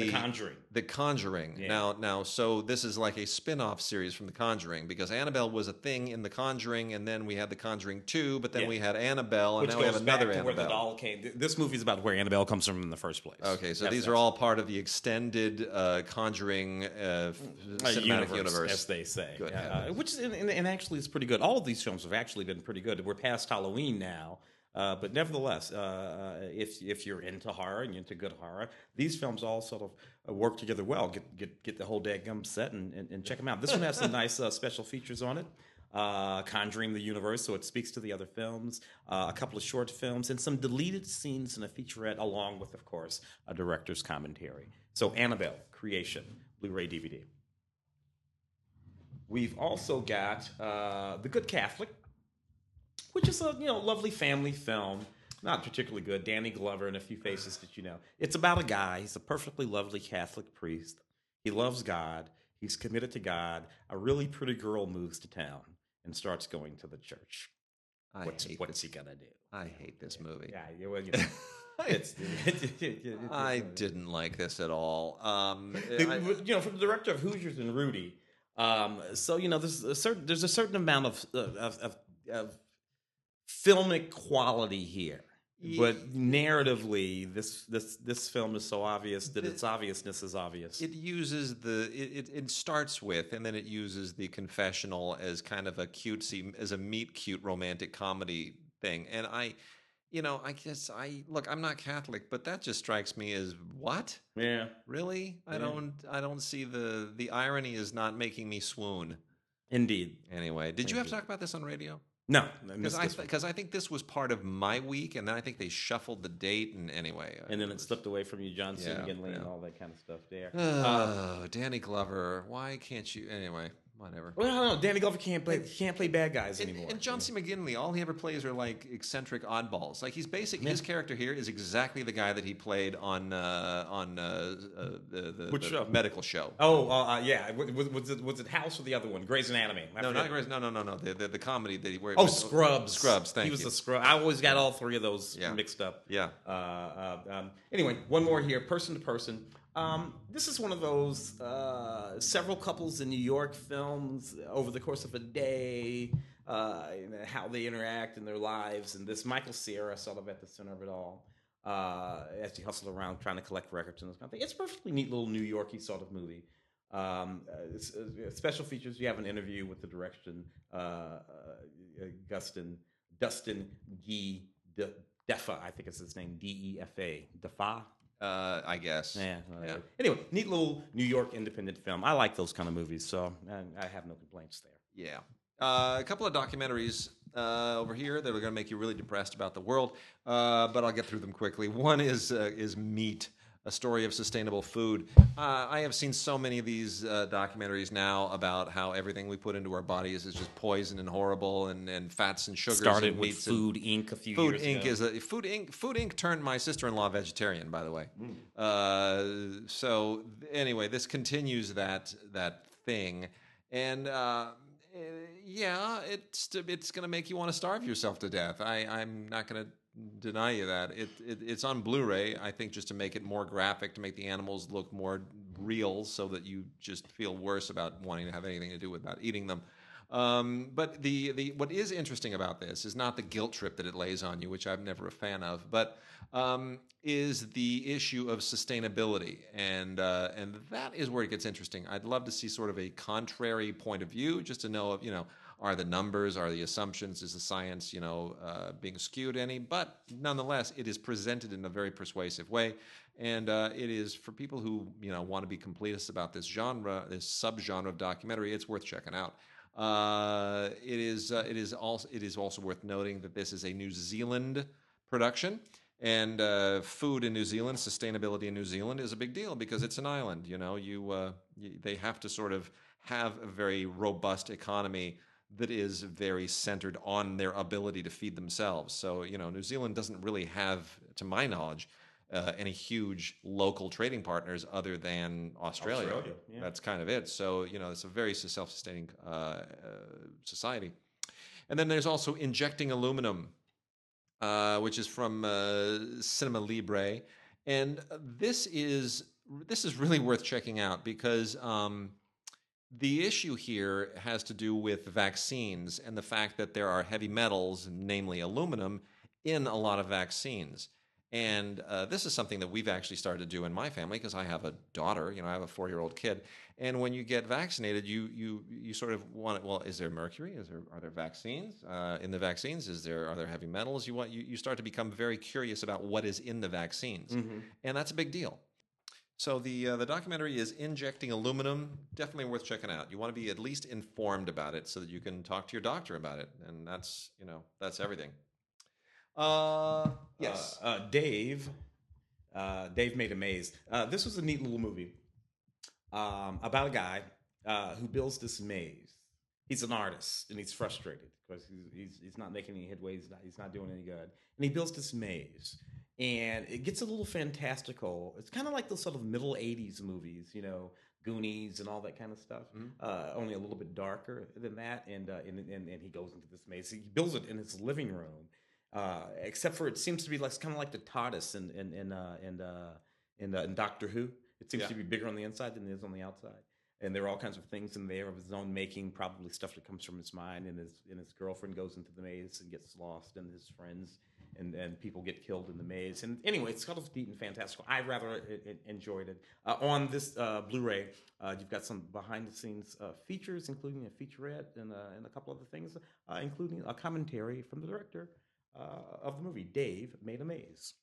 The Conjuring. The Conjuring. Yeah. Now, now, so this is like a spin-off series from The Conjuring because Annabelle was a thing in The Conjuring, and then we had The Conjuring Two, but then Yeah. we had Annabelle, and Which now we have another to where the Annabelle. doll came. This movie is about where Annabelle comes from in the first place. Okay, so That's- these are all part of the extended uh, Conjuring uh, cinematic universe. as they say. Good Uh, which is, and, and- and actually is pretty good. All of these films have actually been pretty good. We're past Halloween now, uh, but nevertheless, uh, uh, if if you're into horror and you're into good horror, these films all sort of uh, work together well. Get get get the whole dadgum set and, and, and check them out. This one has some [LAUGHS] nice uh, special features on it. Uh, conjuring the universe, so it speaks to the other films. Uh, a couple of short films and some deleted scenes in a featurette, along with, of course, a director's commentary. So, Annabelle, Creation, Blu-ray DVD. We've also got uh, The Good Catholic, which is a you know lovely family film. Not particularly good. Danny Glover and a few faces that you know. It's about a guy. He's a perfectly lovely Catholic priest. He loves God. He's committed to God. A really pretty girl moves to town and starts going to the church. I What's what's this. he gonna do? I hate this movie. Yeah, yeah, well, you [LAUGHS] know, it's, I [LAUGHS] didn't like this at all. Um, The- I- you know, from the director of Hoosiers and Rudy. Um, so you know, there's a certain there's a certain amount of of, of, of filmic quality here, Ye- but narratively, this this this film is so obvious that The- its obviousness is obvious. it uses the it, it, it starts with and then it uses the confessional as kind of a cutesy as a meet cute romantic comedy thing. And i you know i guess i look i'm not catholic but that just strikes me as what? Yeah, really? I Yeah. don't i don't see the the irony is not making me swoon. Indeed. anyway did you have to talk about this on radio No, because missed I because I think this was part of my week, and then I think they shuffled the date, and anyway, and then it was- slipped away from you, John C. Yeah, McGinley, and all that kind of stuff there. Uh, Oh, Danny Glover. Why can't you? Anyway, whatever. well, I don't know. Danny Glover can't play can't play bad guys And, anymore. and John C. McGinley, all he ever plays are like eccentric oddballs. Like he's basic. His character here is exactly the guy that he played on uh, on uh, uh, the, the, Which the show? medical show. Oh, uh, uh, yeah. Was, was, was it was it House or the other one? Grey's Anatomy. I No, forget. not Grace. No, no, no, no. The the, the comedy that he where Oh, Scrubs. Scrubs. Thank he was you. the Scrub. I always got all three of those Yeah. mixed up. yeah. Uh, uh, um, anyway, one more here, person to person. Um, this is one of those uh, several couples in New York films over the course of a day, uh, how they interact in their lives, and this Michael Cera sort of at the center of it all. Uh, as he hustled around trying to collect records and this kind of thing. It's a perfectly neat little New Yorky sort of movie. Um, uh, uh, special features. You have an interview with the direction, uh, Gustin, Dustin De, Defa, I think it's his name, D E F A, Defa. Uh, I guess. Yeah, Yeah. Anyway, neat little New York independent film. I like those kind of movies, so I, I have no complaints there. Yeah. Uh, a couple of documentaries uh, over here that are going to make you really depressed about the world, uh, but I'll get through them quickly. One is uh, is Meat, a story of sustainable food. Uh, I have seen so many of these uh, documentaries now about how everything we put into our bodies is just poison and horrible, and, and fats and sugars. Started and with Food Inc. a few Food years Inc. ago. is a Food Inc. Food Inc. turned my sister-in-law vegetarian, by the way. Mm. Uh, so anyway, this continues that that thing, and uh, eh, yeah, it's it's going to make you want to starve yourself to death. I I'm not going to deny you that. It, it it's on Blu-ray. I think just to make it more graphic, to make the animals look more real, so that you just feel worse about wanting to have anything to do with about eating them. Um, but the, the what is interesting about this is not the guilt trip that it lays on you, which I'm never a fan of, but um, is the issue of sustainability, and uh, and that is where it gets interesting. I'd love to see sort of a contrary point of view, just to know if you know are the numbers, are the assumptions, is the science you know uh, being skewed any? But nonetheless, it is presented in a very persuasive way, and uh, it is for people who you know want to be completists about this genre, this subgenre of documentary. It's worth checking out. Uh, it is uh, it is also it is also worth noting that this is a New Zealand production, and uh, food in New Zealand, sustainability in New Zealand is a big deal because it's an island. You know, you, uh, you they have to sort of have a very robust economy that is very centered on their ability to feed themselves. So you know, New Zealand doesn't really have, to my knowledge. Uh, any huge local trading partners other than Australia. Australia, yeah. That's kind of it. So you know, it's a very self-sustaining uh, uh, society. And then there's also injecting aluminum, uh, which is from uh, Cinema Libre, and this is this is really worth checking out because um, the issue here has to do with vaccines and the fact that there are heavy metals, namely aluminum, in a lot of vaccines. And uh, this is something that we've actually started to do in my family because I have a daughter. You know, I have a four-year-old kid, and when you get vaccinated, you you you sort of want. Well, is there mercury? Is there are there vaccines uh, in the vaccines? Is there are there heavy metals? You want you, you start to become very curious about what is in the vaccines, and that's a big deal. So the uh, the documentary is injecting aluminum. Definitely worth checking out. You want to be at least informed about it so that you can talk to your doctor about it, and that's you know that's everything. Uh, yes. Uh, uh, Dave. Uh, Dave made a maze. Uh, this was a neat little movie um, about a guy uh, who builds this maze. He's an artist and he's frustrated because he's, he's, he's not making any headway. He's not, he's not doing any good. And he builds this maze. And it gets a little fantastical. It's kind of like those sort of middle 80s movies, you know, Goonies and all that kind of stuff. Uh, only a little bit darker than that. And, uh, and, and, and he goes into this maze. He builds it in his living room. Uh, except for it seems to be like kind of like the TARDIS in in in uh, in, uh, in, uh, in Doctor Who. It seems Yeah. to be bigger on the inside than it is on the outside, and there are all kinds of things in there of his own making, probably stuff that comes from his mind. And his and his girlfriend goes into the maze and gets lost, and his friends and and people get killed in the maze. And anyway, it's neat and fantastical. I rather e- e- enjoyed it. Uh, on this uh, Blu-ray, uh, you've got some behind-the-scenes uh, features, including a featurette and uh, and a couple other things, uh, including a commentary from the director uh, of the movie. Dave made a maze.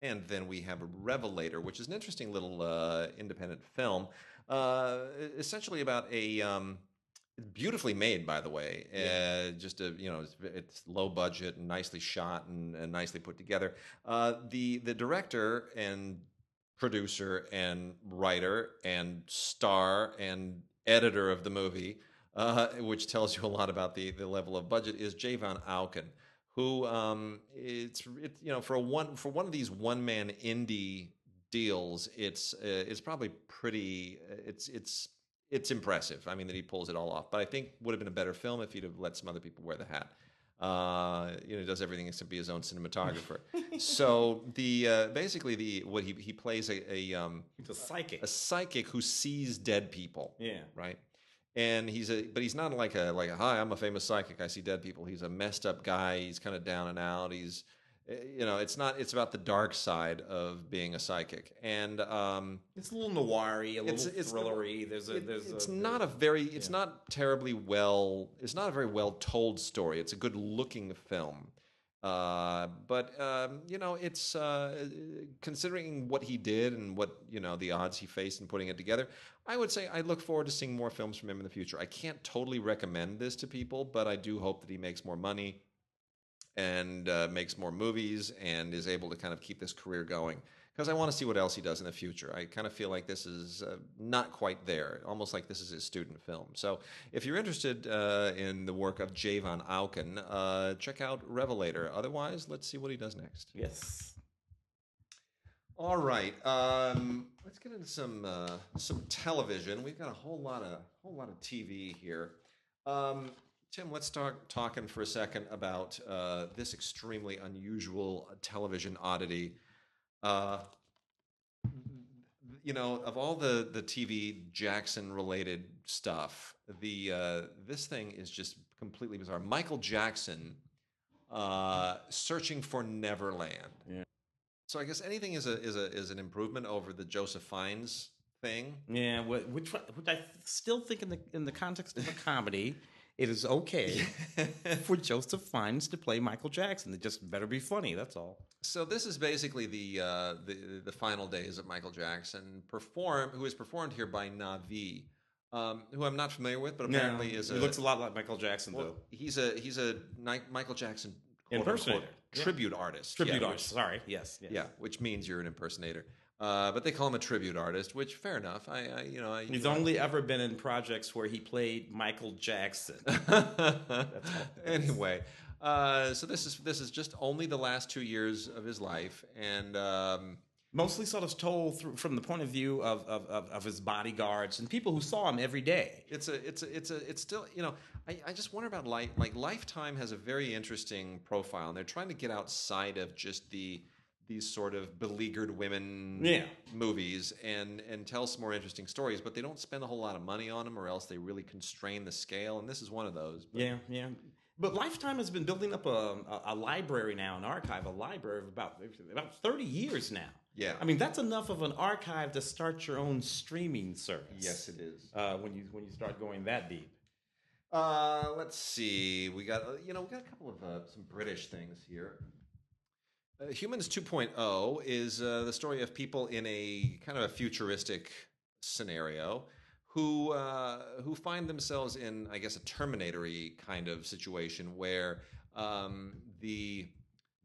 And then we have Revelator, which is an interesting little uh, independent film, uh, essentially about a um, beautifully made, by the way. Uh, just a you know, it's, it's low budget and nicely shot and, and nicely put together. Uh, the the director and producer and writer and star and editor of the movie, uh, which tells you a lot about the the level of budget, is Javon Auken who um, it's it, you know for a one for one of these one man indie deals, it's uh, it's probably pretty it's it's it's impressive. I mean that he pulls it all off, but I think would have been a better film if he'd have let some other people wear the hat. Uh, you know, he does everything except be his own cinematographer. [LAUGHS] so the uh, basically the what he he plays a a, um, a psychic. a psychic who sees dead people yeah. right? And he's a, but he's not like a like a hi, I'm a famous psychic. I see dead people. He's a messed up guy. He's kind of down and out. He's, you know, it's not. It's about the dark side of being a psychic. And um, It's a little noir a little It's- it's- thrillery. There's a it- there's it's a, not a very. It's not terribly well. It's not a very well told story. It's a good looking film. Uh, but um, you know, it's uh, considering what he did and what you know the odds he faced in putting it together. I would say I look forward to seeing more films from him in the future. I can't totally recommend this to people, but I do hope that he makes more money and uh, makes more movies and is able to kind of keep this career going because I want to see what else he does in the future. I kind of feel like this is uh, not quite there, almost like this is his student film. So if you're interested uh, in the work of Javon Auken, uh, check out Revelator. Otherwise, let's see what he does next. yes. All right, um, let's get into some uh, some television. We've got a whole lot of whole lot of TV here. Um, Tim, let's start talking for a second about uh, this extremely unusual television oddity. Uh, you know, of all the the TV Jackson related stuff, the uh, this thing is just completely bizarre. Michael Jackson uh, searching for Neverland. Yeah. So I guess anything is a is a is an improvement over the Joseph Fiennes thing. Yeah, which which I still think in the in the context of a comedy, it is okay [LAUGHS] for Joseph Fiennes to play Michael Jackson. It just better be funny. That's all. So this is basically the uh, the the final days of Michael Jackson perform, who is performed here by Navi, um, who I'm not familiar with, but apparently is he a looks a lot like Michael Jackson well, though. he's a he's a Ni- Michael Jackson Impersonator. quote-unquote Yeah. tribute artist, Tribute yeah, artist. Sorry. Yes. yes. yeah, which means you're an impersonator. Uh, but they call him a tribute artist, which fair enough. I, I you know I, He's only ever been in projects where he played Michael Jackson. [LAUGHS] anyway, uh, so this is this is just only the last two years of his life, and um, Mostly sort of told through, from the point of view of, of, of, of his bodyguards and people who saw him every day. it's a it's a it's a it's still you know I, I just wonder about life like Lifetime has a very interesting profile, and they're trying to get outside of just the these sort of beleaguered women Yeah. movies and and tell some more interesting stories, but they don't spend a whole lot of money on them, or else they really constrain the scale. And this is one of those. But Yeah, yeah. But Lifetime has been building up a, a, a library now, an archive, a library of about about thirty years now. Yeah. I mean that's enough of an archive to start your own streaming service. yes, it is. Uh, when you when you start going that deep. Uh, let's see. We got uh, you know we got a couple of uh, some British things here. Uh, Humans 2.0 is uh, the story of people in a kind of a futuristic scenario who uh, who find themselves in I guess a Terminatory kind of situation where um, the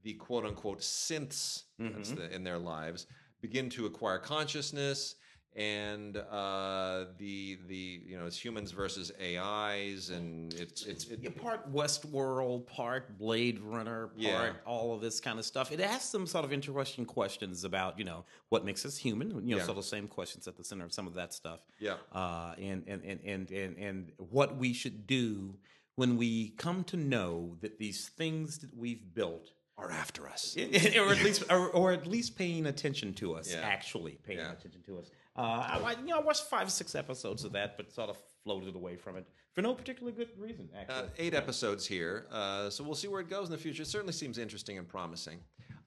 the quote unquote synths that's the, in their lives begin to acquire consciousness and uh, the the you know it's humans versus AIs and it's it's it, Yeah, part Westworld, part Blade Runner, part Yeah. all of this kind of stuff. It asks some sort of interesting questions about, you know, what makes us human. You know, Yeah. sort of the same questions at the center of some of that stuff. yeah Uh, and, and, and, and, and, and what we should do when we come to know that these things that we've built are after us. [LAUGHS] or at least or, or at least paying attention to us Yeah. actually paying Yeah. attention to us uh, I, you know, I watched five or six episodes of that, but sort of floated away from it for no particular good reason. Actually, Uh, eight episodes here, uh, so we'll see where it goes in the future. It certainly seems interesting and promising.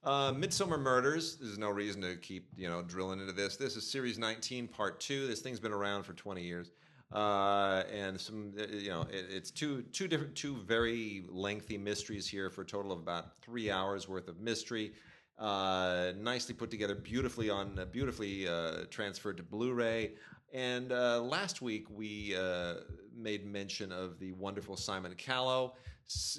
Uh, Midsomer Murders. There's no reason to keep you know drilling into this. This is series 19, part two. This thing's been around for 20 years, uh, and some uh, you know it, it's two two different two very lengthy mysteries here for a total of about three hours worth of mystery. Uh, nicely put together, beautifully on, uh, beautifully uh, transferred to Blu-ray. And uh, last week we uh, made mention of the wonderful Simon Callow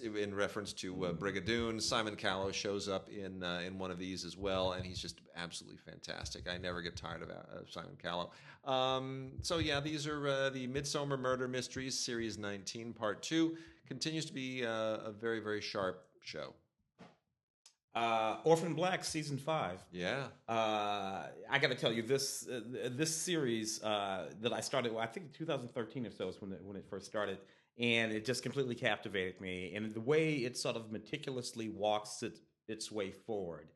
in reference to uh, Brigadoon. Simon Callow shows up in in one of these as well, and he's just absolutely fantastic. I never get tired of Simon Callow. Um, so yeah, these are the Midsomer Murder Mysteries, Series 19, Part Two. Continues to be a very very sharp show. Uh, Orphan Black season five. Yeah. Uh, I got to tell you this uh, this series uh, that I started. Well, I think 2013 or so is when it, when it first started, and it just completely captivated me. And the way it sort of meticulously walks it, its way forward,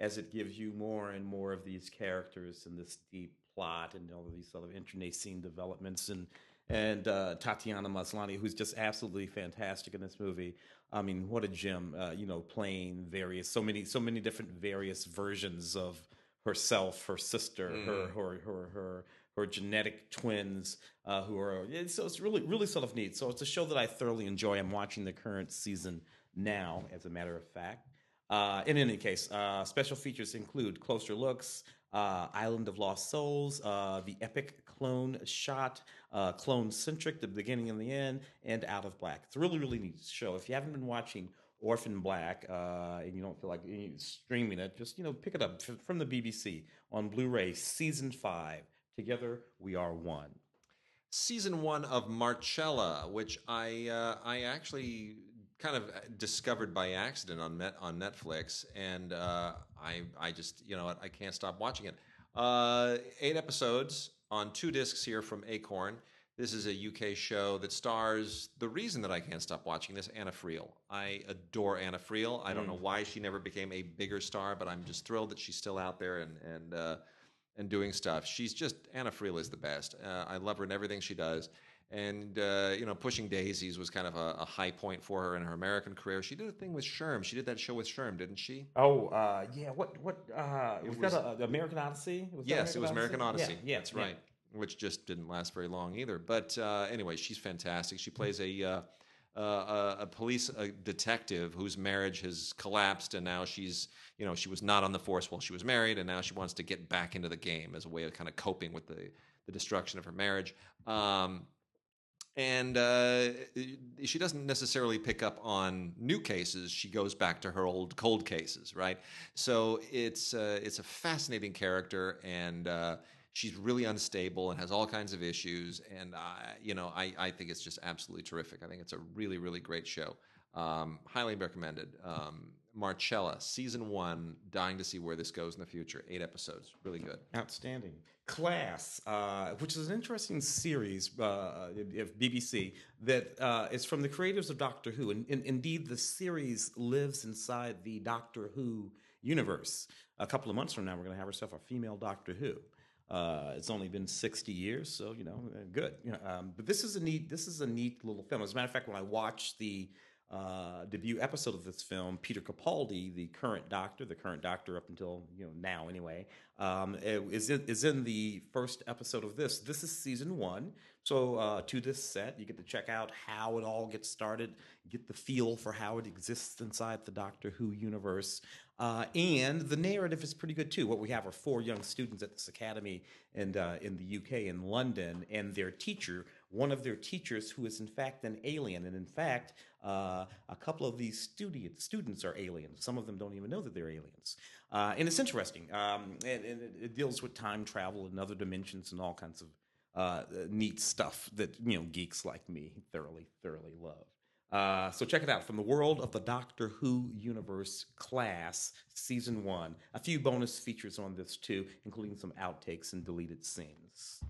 as it gives you more and more of these characters and this deep plot and all of these sort of internecine developments and and uh, Tatiana Maslany, who's just absolutely fantastic in this movie. I mean, what a gem! Uh, you know, playing various, so many, so many different various versions of herself, her sister, her, her, her, her, her genetic twins, uh, who are. So it's really, really sort of neat. So it's a show that I thoroughly enjoy. I'm watching the current season now, as a matter of fact. Uh, in any case, uh, special features include closer looks, uh, Island of Lost Souls, uh, the epic clone shot, uh, clone centric, the beginning and the end, and Out of Black. It's a really, really neat show. If you haven't been watching Orphan Black uh, and you don't feel like streaming it, just you know pick it up from the BBC on Blu-ray, season five. Together we are one. season one of Marcella, which I uh, I actually kind of discovered by accident on Met on Netflix, and uh, I I just you know I can't stop watching it. Uh, eight episodes on two discs here from Acorn. This is a UK show that stars the reason that I can't stop watching this Anna Friel. I adore Anna Friel. I don't know why she never became a bigger star, but I'm just thrilled that she's still out there and and uh, and doing stuff. She's just Anna Friel is the best. Uh, I love her in everything she does. And uh, you know, Pushing Daisies was kind of a, a high point for her in her American career. She did a thing with Sherm. She did that show with Sherm, didn't she? Oh uh, yeah, what what uh, was, was- that a, American Odyssey? Was yes, it was American Odyssey. Yeah, yeah, that's yeah. right. Which just didn't last very long either. But uh, anyway, she's fantastic. She plays a uh, uh, a, a police a detective whose marriage has collapsed, and now she's you know she was not on the force while she was married, and now she wants to get back into the game as a way of kind of coping with the the destruction of her marriage. Um, and uh, she doesn't necessarily pick up on new cases. She goes back to her old cold cases, right? So it's uh, it's a fascinating character, and uh, she's really unstable and has all kinds of issues. And I, you know, I, I think it's just absolutely terrific. I think it's a really really great show. Um, highly recommended. Um, Marcella, season one. Dying to see where this goes in the future. Eight episodes, really good. Outstanding. Class, uh, which is an interesting series uh, of BBC that uh, is from the creators of Doctor Who. And, and indeed, the series lives inside the Doctor Who universe. A couple of months from now, we're going to have ourselves a female Doctor Who. Uh, it's only been 60 years, so you know, good. You know, um, but this is a neat. This is a neat little film. As a matter of fact, when I watched the uh, debut episode of this film, Peter Capaldi, the current Doctor, the current Doctor up until you know now anyway, um, is in, is in the first episode of this. This is season one. So uh, to this set, you get to check out how it all gets started, get the feel for how it exists inside the Doctor Who universe, uh, and the narrative is pretty good too. What we have are four young students at this academy in uh, in the UK in London, and their teacher, one of their teachers, who is in fact an alien, and in fact, uh, a couple of these student, students are aliens. Some of them don't even know that they're aliens, uh, and it's interesting. Um, and, and it, it deals with time travel and other dimensions and all kinds of uh, neat stuff that you know geeks like me thoroughly thoroughly love. Uh, so check it out from the world of the Doctor Who universe class season one. A few bonus features on this too, including some outtakes and deleted scenes.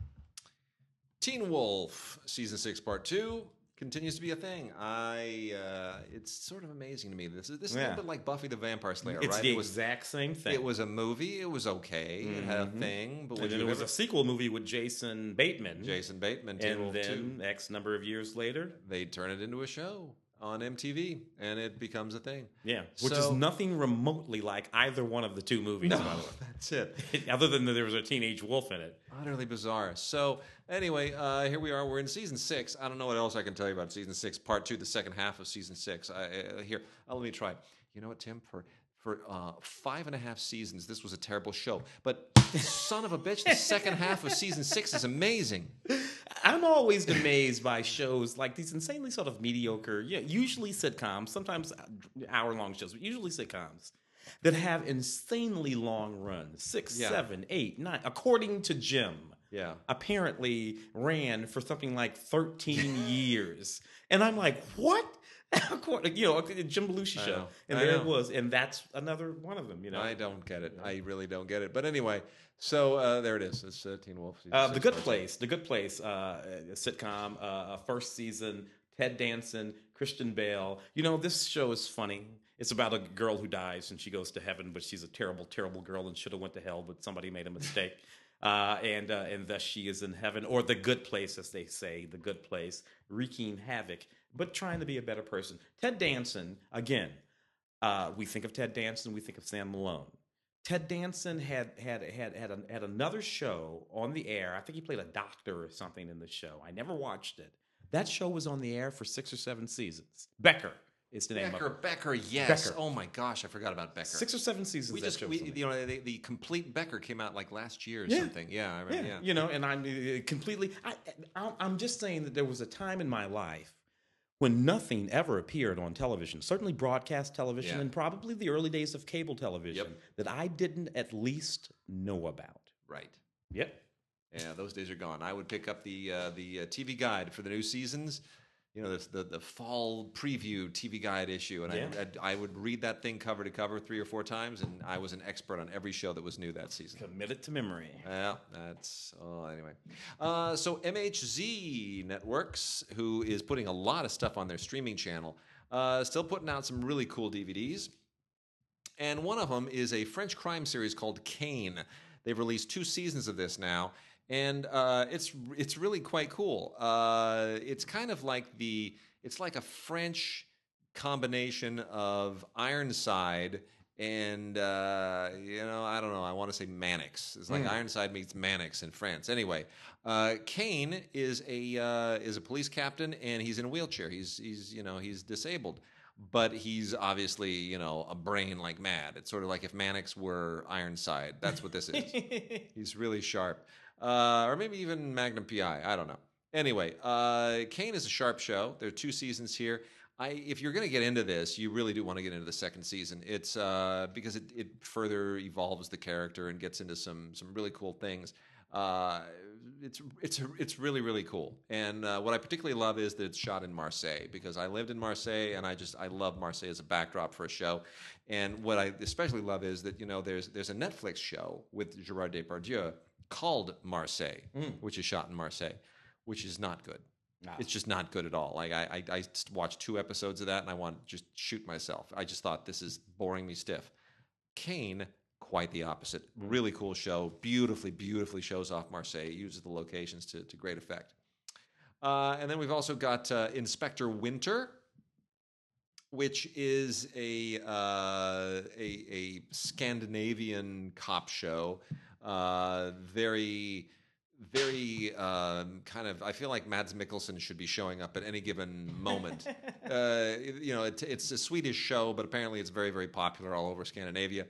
Teen Wolf season six part two continues to be a thing. I uh, it's sort of amazing to me. This is this is a little bit like Buffy the Vampire Slayer, It's right? the it was exact same thing. it was a movie. It was okay. It had a Mhm. thing, but and then there was ever- a sequel movie with Jason Bateman. Jason Bateman, and then two. X number of years later, They turn it into a show on MTV, and it becomes a thing. yeah, which So- is nothing remotely like either one of the two movies. by the way. [LAUGHS] that's it. [LAUGHS] Other than that there was a teenage wolf in it. Utterly bizarre. So anyway, uh, here we are. We're in season six. I don't know what else I can tell you about season six, part two, the second half of season six. I, uh, here, uh, let me try. You know what, Tim? For for uh, five and a half seasons, this was a terrible show. But son of a bitch, the second half of season six is amazing. I'm always amazed by shows like these insanely sort of mediocre, yeah, usually sitcoms, sometimes hour long shows, but usually sitcoms that have insanely long runs six, Yeah. seven, eight, nine, according to Jim. Yeah. Apparently ran for something like 13 [LAUGHS] years. And I'm like, what? [LAUGHS] You know, a Jim Belushi I show. know. And I there know. it was. And that's another one of them, you know. I don't get it. I really don't get it. But anyway, so uh, there it is. It's uh, Teen Wolf. season Uh, the Good. Place, The Good Place, uh, a sitcom, uh, first season. Ted Danson, Kristen Bell. You know, this show is funny. It's about a girl who dies and she goes to heaven, but she's a terrible, terrible girl and should have went to hell, but somebody made a mistake, [LAUGHS] uh, and uh, and thus she is in heaven or the good place, as they say, the good place, wreaking havoc, but trying to be a better person. Ted Danson, again, uh, we think of Ted Danson, we think of Sam Malone. Ted Danson had had had had, an, had another show on the air. I think he played a doctor or something in the show. I never watched it. That show was on the air for six or seven seasons. Becker is the name Becker, of it. Becker, yes. Becker. Oh my gosh, I forgot about Becker. Six or seven seasons. we just, we, you know, the, the complete Becker came out like last year or Yeah. something. Yeah, I yeah, remember. Yeah. you know, and I'm uh, completely. I, I, I'm just saying that there was a time in my life when nothing ever appeared on television, certainly broadcast television, Yeah. and probably the early days of cable television, Yep. that I didn't at least know about. Right. Yep. Yeah, those days are gone. I would pick up the uh, the uh, TV guide for the new seasons. You know, the the, the fall preview TV guide issue, and Yeah. I, I'd, I would read that thing cover to cover three or four times, and I was an expert on every show that was new that season. Commit it to memory. Yeah, that's oh anyway. Uh, so MHZ Networks, who is putting a lot of stuff on their streaming channel, uh, still putting out some really cool DVDs. And one of them is a French crime series called Caïn. They've released two seasons of this now, and uh, it's it's really quite cool. Uh, it's kind of like the it's like a French combination of Ironside and uh, you know I don't know I want to say Mannix. It's like Mm. Ironside meets Mannix in France. Anyway, uh, Caïn is a uh, is a police captain and he's in a wheelchair. He's he's you know he's disabled. But he's obviously, you know, a brain like mad. It's sort of like if Mannix were Ironside. That's what this is. [LAUGHS] He's really sharp. Uh, or maybe even Magnum PI. I don't know. Anyway, uh, Caïn is a sharp show. There are two seasons here. I, if you're going to get into this, you really do want to get into the second season. It's uh, because it, it further evolves the character and gets into some some really cool things. Uh, it's it's it's really really cool. And uh, what I particularly love is that it's shot in Marseille because I lived in Marseille and I just I love Marseille as a backdrop for a show. And what I especially love is that you know there's there's a Netflix show with Gerard Depardieu called Marseille, Mm. which is shot in Marseille, which is not good. Nah. It's just not good at all. Like I, I, I watched two episodes of that and I want to just shoot myself. I just thought this is boring me stiff. Caïn, quite the opposite. Really cool show. Beautifully, beautifully shows off Marseille. Uses the locations to, to great effect. Uh, and then we've also got uh, Inspector Winter, which is a, uh, a, a Scandinavian cop show. Uh, very, very um, kind of. I feel like Mads Mikkelsen should be showing up at any given moment. [LAUGHS] uh, you know, it, it's a Swedish show, but apparently it's very, very popular all over Scandinavia.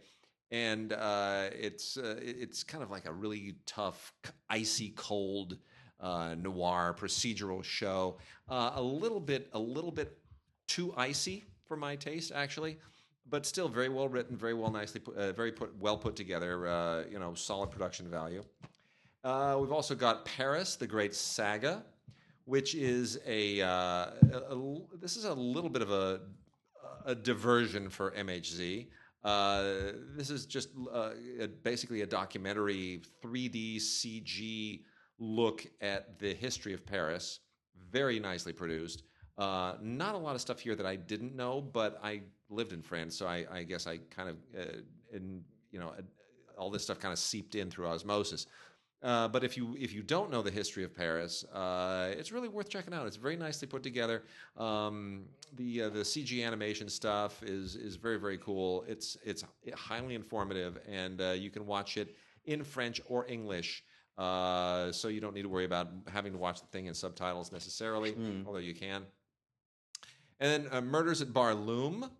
And uh, it's uh, it's kind of like a really tough, icy cold uh, noir procedural show. Uh, a little bit, a little bit too icy for my taste, actually, but still very well written, very well, nicely, uh, very put, well put together. Uh, you know, solid production value. Uh, we've also got Paris, the Great Saga, which is a, uh, a- a- this is a little bit of a a diversion for MHZ. Uh, this is just uh, basically a documentary 3D CG look at the history of Paris. Very nicely produced. Uh, not a lot of stuff here that I didn't know, but I lived in France, so I, I guess I kind of, uh, in, you know, uh, all this stuff kind of seeped in through osmosis. Uh, but if you if you don't know the history of Paris, uh, it's really worth checking out. It's very nicely put together. Um, the uh, the CG animation stuff is is very very cool. It's it's highly informative, and uh, you can watch it in French or English. Uh, so you don't need to worry about having to watch the thing in subtitles necessarily, although you can. And then uh, Murders at Barlume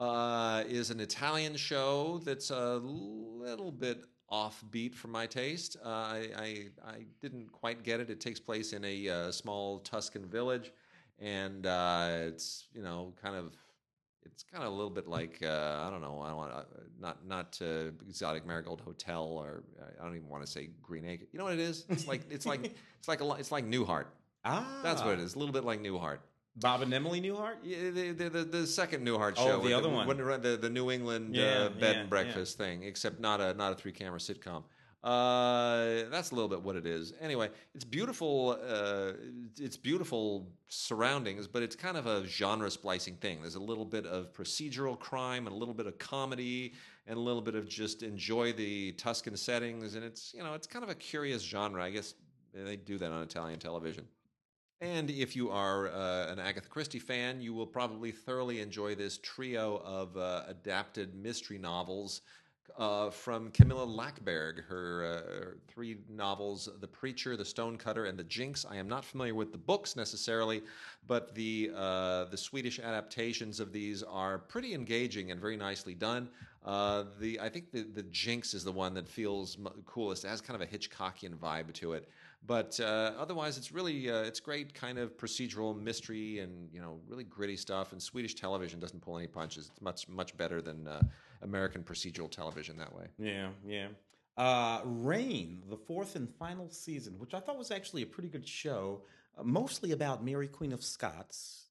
uh, is an Italian show that's a little bit offbeat for my taste. Uh, I, I, I didn't quite get it. It takes place in a uh, small Tuscan village, and uh, it's you know kind of it's kind of a little bit like uh, I don't know. I don't want not not exotic marigold hotel or I don't even want to say green acre. You know what it is? It's like it's like [LAUGHS] it's like a it's like Newhart. Ah, That's what it is. A little bit like Newhart. Bob and Emily Newhart. Yeah, the, the, the, the second Newhart show. Oh, show. the with other one. the, the New England Yeah, uh, bed yeah, and breakfast thing, except not a not a three camera sitcom. Uh, that's a little bit what it is. Anyway, it's beautiful. Uh, it's beautiful surroundings, but it's kind of a genre splicing thing. There's a little bit of procedural crime and a little bit of comedy and a little bit of just enjoy the Tuscan settings, and it's you know it's kind of a curious genre. I guess they do that on Italian television. And if you are uh, an Agatha Christie fan, you will probably thoroughly enjoy this trio of uh, adapted mystery novels uh, from Camilla Läckberg. Her, uh, three novels, The Preacher, The Stonecutter, and The Jinx. I am not familiar with the books necessarily, but the, uh, the Swedish adaptations of these are pretty engaging and very nicely done. Uh, the I think the, the Jinx is the one that feels coolest. It has kind of a Hitchcockian vibe to it but uh, otherwise it's really uh, it's great kind of procedural mystery and you know really gritty stuff and swedish television doesn't pull any punches it's much much better than uh, american procedural television that way Yeah, yeah. Uh, Reign, the fourth and final season, which I thought was actually a pretty good show, uh, mostly about Mary Queen of Scots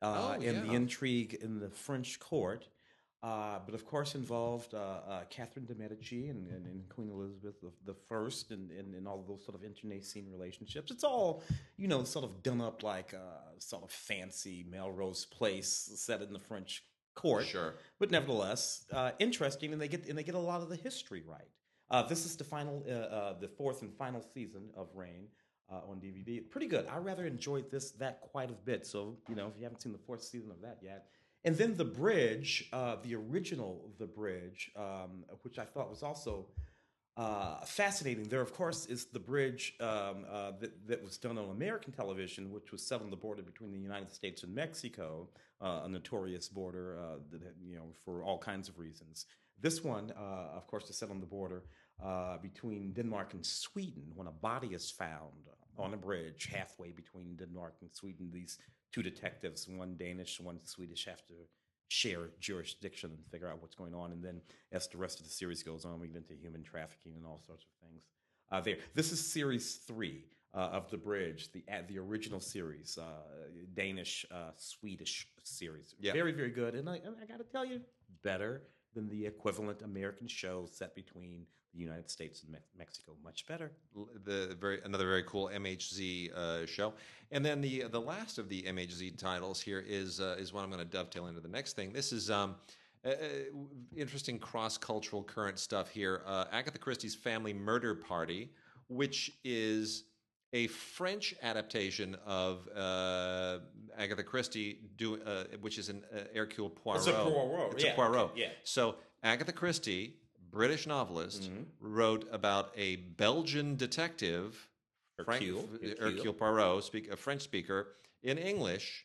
uh, Oh, and the intrigue in the French court. Uh, but of course, involved uh, uh, Catherine de' Medici and, and, and Queen Elizabeth the, First, and, and, and all those sort of internecine relationships. It's all, you know, sort of done up like a sort of fancy Melrose Place set in the French court sure but nevertheless uh, interesting, and they get and they get a lot of the history right. Uh, this is the final, uh, uh, the fourth and final season of Reign uh, on DVD. Pretty good. I rather enjoyed this that quite a bit. So you know, if you haven't seen the fourth season of that yet, and then the Bridge, uh, the original The Bridge, um, which I thought was also uh, fascinating. There, of course, is the bridge um, uh, that, that was done on American television, which was set on the border between the United States and Mexico, uh, a notorious border uh, that you know for all kinds of reasons. This one, uh, of course, is set on the border between Denmark and Sweden when a body is found on a bridge halfway between Denmark and Sweden. These two detectives, one Danish, one Swedish, have to share jurisdiction and figure out what's going on. And then, as the rest of the series goes on, we get into human trafficking and all sorts of things. Uh, there, this is series three uh, of the Bridge, the uh, the original series, uh, Danish uh, Swedish series. Yeah. Very very good, and I, I got to tell you, better than the equivalent American show set between the United States and Me- Mexico. Much better. The very another very cool MHZ uh, show, and then the the last of the MHZ titles here is uh, is what I'm going to dovetail into the next thing. This is um, uh, uh, interesting cross cultural current stuff here. Uh, Agatha Christie's Family Murder Party, which is a French adaptation of uh, Agatha Christie, do, uh, which is an uh, Hercule Poirot. It's a Poirot, It's yeah, a Poirot. yeah. So Agatha Christie, British novelist, Mm-hmm. wrote about a Belgian detective, Frank- Hercule, Hercule, Hercule. Poirot, speak, a French speaker, in English,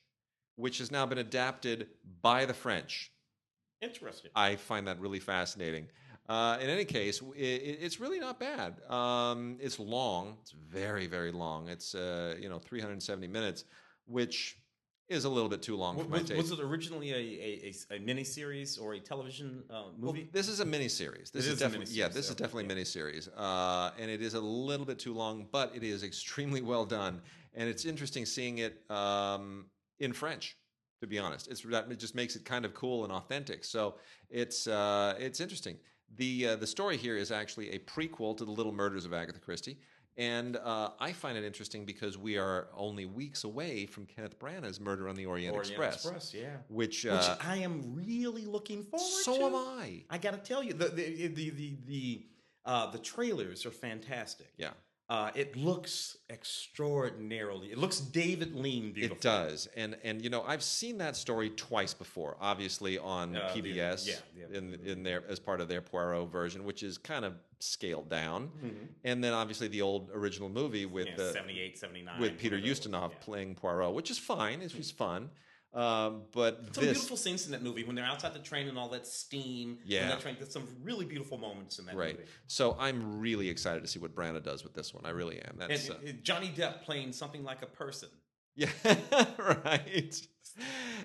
which has now been adapted by the French. Interesting. I find that really fascinating. Uh, in any case, i i- it's really not bad. Um, it's long. It's very, very long. It's uh, you know 370 minutes, which is a little bit too long for my Was, taste. was it originally a, a, a, a miniseries or a television uh, Well, movie? this is a miniseries. This It is, is definitely yeah. This is okay, definitely a miniseries, uh, and it is a little bit too long, but it is extremely well done, and it's interesting seeing it um, in French. To be honest, it's that it just makes it kind of cool and authentic. So it's uh, it's interesting. The uh, the story here is actually a prequel to the Little Murders of Agatha Christie. And uh, I find it interesting because we are only weeks away from Kenneth Branagh's Murder on the Orient, Orient Express, Express, yeah. which, uh, Which I am really looking forward to. so am I. I got to tell you, the the the the the, uh, the trailers are fantastic. Yeah. Uh, it looks extraordinarily. It looks David Lean beautiful. It does, and and you know I've seen that story twice before. Obviously on Uh, the- PBS, yeah, yeah. in in their as part of their Poirot version, which is kind of scaled down, Mm-hmm. and then obviously the old original movie with Yeah, the 78, 79. with Peter whatever it was, Ustinov yeah. playing Poirot, which is fine. It was fun, um, but Some this beautiful scenes in that movie when they're outside the train and all that steam. Yeah. And that train, there's some really beautiful moments in that right. movie. So I'm really excited to see what Branagh does with this one. I really am. And, That's uh, Johnny Depp playing something like a person. Yeah, [LAUGHS] right.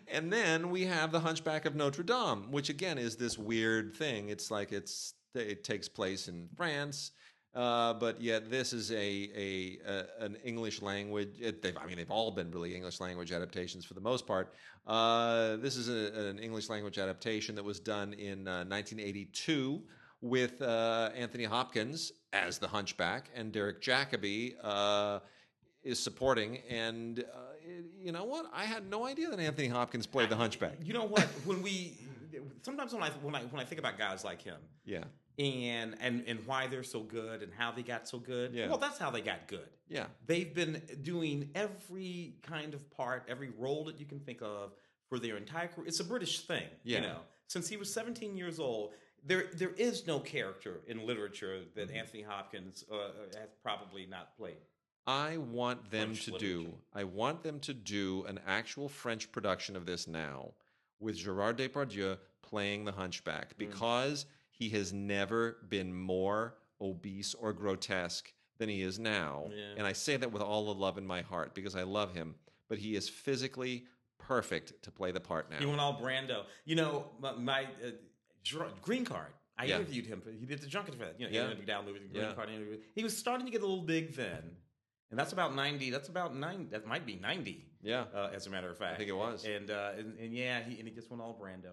And then we have the Hunchback of Notre Dame, which again is this weird thing. It's like it's it takes place in France, uh, but yet this is a a, a an English language. It, they've, I mean, they've all been really English language adaptations for the most part. Uh, this is a, an English language adaptation that was done in uh, 1982 with uh, Anthony Hopkins as the Hunchback and Derek Jacobi. Uh, is supporting, and uh, you know what? I had no idea that Anthony Hopkins played the Hunchback. You know what? when we sometimes when I when I when I think about guys like him Yeah, and and and why they're so good and how they got so good. Yeah. Well, that's how they got good. yeah, They've been doing every kind of part, every role that you can think of for their entire career. It's a British thing, Yeah. you know. Since he was 17 years old, there there is no character in literature that Mm-hmm. Anthony Hopkins uh, has probably not played. I want them French to literature. do. I want them to do an actual French production of this now, with Gerard Depardieu playing the Hunchback, Mm. He has never been more obese or grotesque than he is now. Yeah. And I say that with all the love in my heart because I love him, but he is physically perfect to play the part now. He went all Brando. You know, my, my uh, Green Card. I Yeah. interviewed him. He did the junket for that. You know, Yeah. Andie MacDowell movie, the Green Yeah. Card interview. He was starting to get a little big then. And that's about 90. That's about 9. That might be 90. yeah. uh, as a matter of fact. I think it was. And uh, and, and yeah, he and he just went all Brando.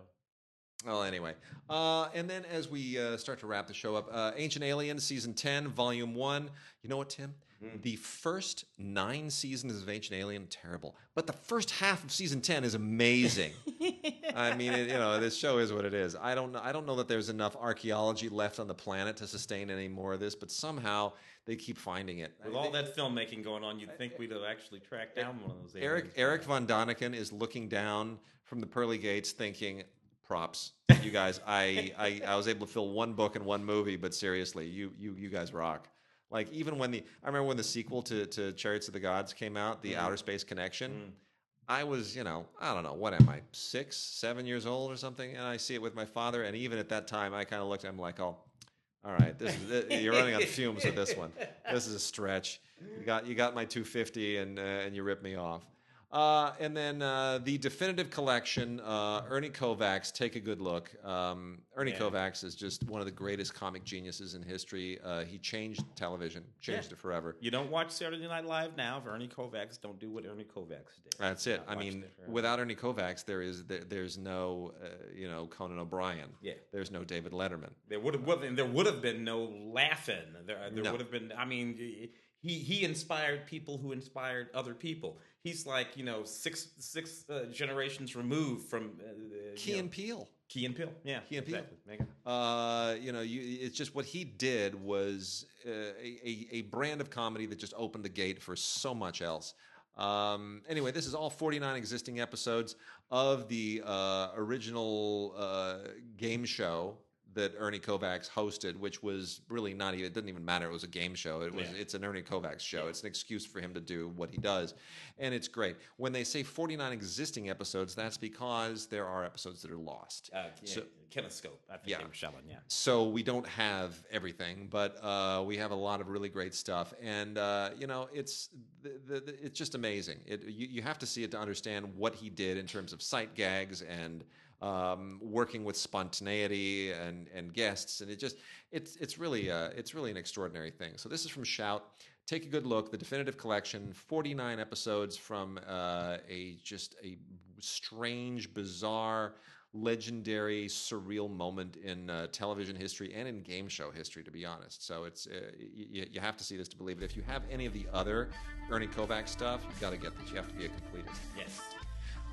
Well, anyway, uh, and then as we uh, start to wrap the show up, uh, Ancient Aliens season ten, volume one. You know what, Tim? The first nine seasons of Ancient Alien terrible, but the first half of season ten is amazing. [LAUGHS] I mean, it, you know, this show is what it is. I don't know. I don't know that there's enough archaeology left on the planet to sustain any more of this, but somehow they keep finding it. With all that filmmaking going on, you'd think we'd have actually tracked down one of those. Eric aliens. Erich von Däniken is looking down from the pearly gates, thinking, "Props, you guys. I, I [LAUGHS] I was able to fill one book and one movie, but seriously, you you you guys rock." Like even when the I remember when the sequel to to Chariots of the Gods came out, the Outer Space Connection. I was, you know, I don't know, what am I, six, seven years old or something, and I see it with my father, and even at that time, I kind of looked at him like, "Oh, all right, this is you're running on fumes with this one. This is a stretch. You got you got my 250 and uh, and you ripped me off. Uh, and then uh, the definitive collection, uh, Ernie Kovacs. Take a good look. Um, Ernie Yeah. Kovacs is just one of the greatest comic geniuses in history. Uh, he changed television, changed Yeah. it forever. You don't watch Saturday Night Live now if Ernie Kovacs don't do what Ernie Kovacs did. That's it. I mean, it without Ernie Kovacs, there is there, there's no uh, you know Conan O'Brien. Yeah. There's no David Letterman. There would have and there would have been no laughing. There, there No. would have been. I mean, he he inspired people who inspired other people. He's like you know six six uh, generations removed from uh, uh, Key know, and Peele. Key and Peele. Yeah. Key and Peele. exactly. Mega. Uh, you know, you, it's just what he did was uh, a, a, a brand of comedy that just opened the gate for so much else. Um, anyway, this is all 49 existing episodes of the uh, original uh, game show that Ernie Kovacs hosted, which was really not even, it didn't even matter. It was a game show. It was, Yeah. it's an Ernie Kovacs show. It's an excuse for him to do what he does. And it's great. When they say 49 existing episodes, that's because there are episodes that are lost. Uh, yeah, So- Kinescope. I think Yeah. they were showing. Yeah. so we don't have everything, but uh, we have a lot of really great stuff, and uh, you know, it's the, the, the, it's just amazing. It you, you have to see it to understand what he did in terms of sight gags and um, working with spontaneity and and guests, and it just it's it's really uh, it's really an extraordinary thing. So this is from Shout. Take a good look. The definitive collection, forty nine episodes from uh, a just a strange, bizarre legendary, surreal moment in uh, television history and in game show history, to be honest. So it's uh, you, you have to see this to believe it. If you have any of the other Ernie Kovacs stuff, you've got to get this. You have to be a completist. Yes.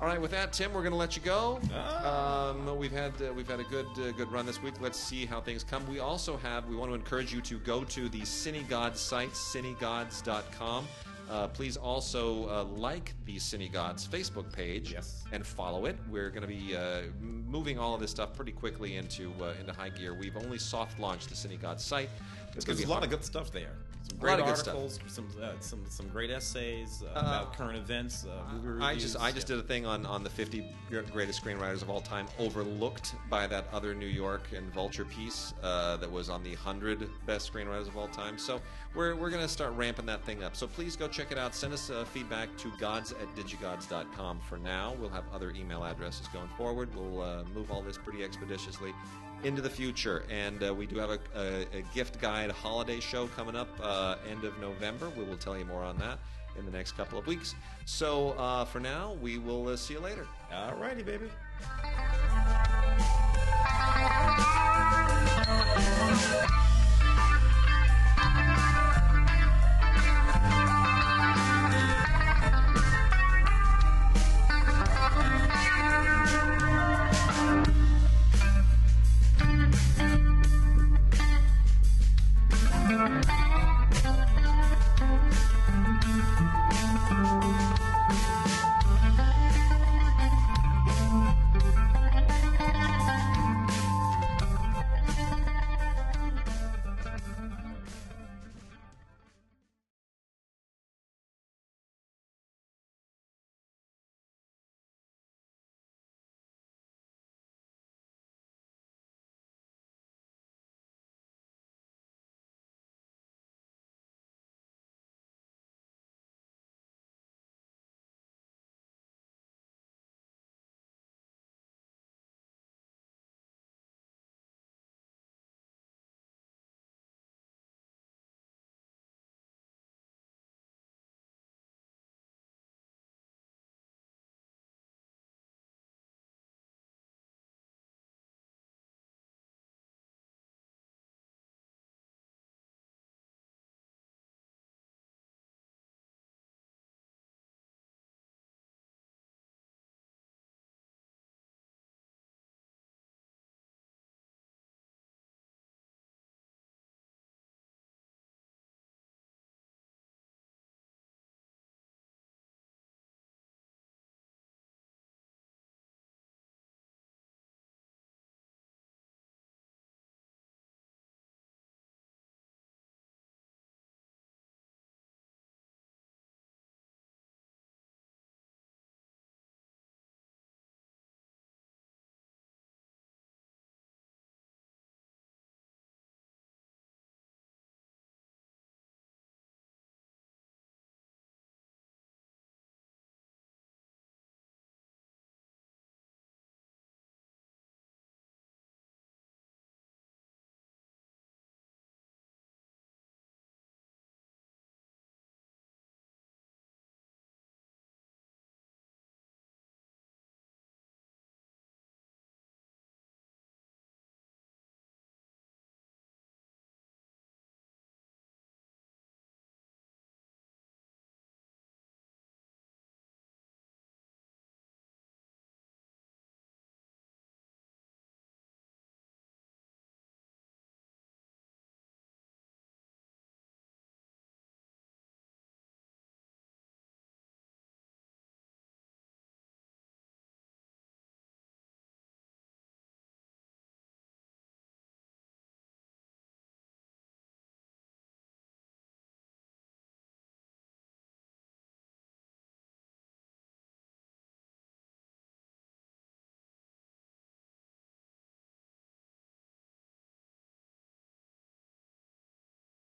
All right, with that, Tim, we're going to let you go. Um, we've had uh, we've had a good uh, good run this week. Let's see how things come. We also have we want to encourage you to go to the CineGods site, cinegods.com. Uh, please also uh, like the CineGods Facebook page Yes. and follow it. We're going to be uh, moving all of this stuff pretty quickly into uh, into high gear. We've only soft launched the CineGods site. It's gonna There's be a lot hard- of good stuff there. Some great lot of good stuff. articles, some uh, some some great essays uh, about current events, uh, I just I just did a thing on on the 50 greatest screenwriters of all time, overlooked by that other New York and Vulture piece uh, that was on the 100 best screenwriters of all time. So we're we're gonna start ramping that thing up. So please go check it out. Send us uh, feedback to gods at digigods.com. For now, we'll have other email addresses going forward. We'll uh, move all this pretty expeditiously into the future. And uh, we do have a, a, a gift guide holiday show coming up uh, end of November. We will tell you more on that in the next couple of weeks. So uh, for now, we will uh, see you later. All righty, baby.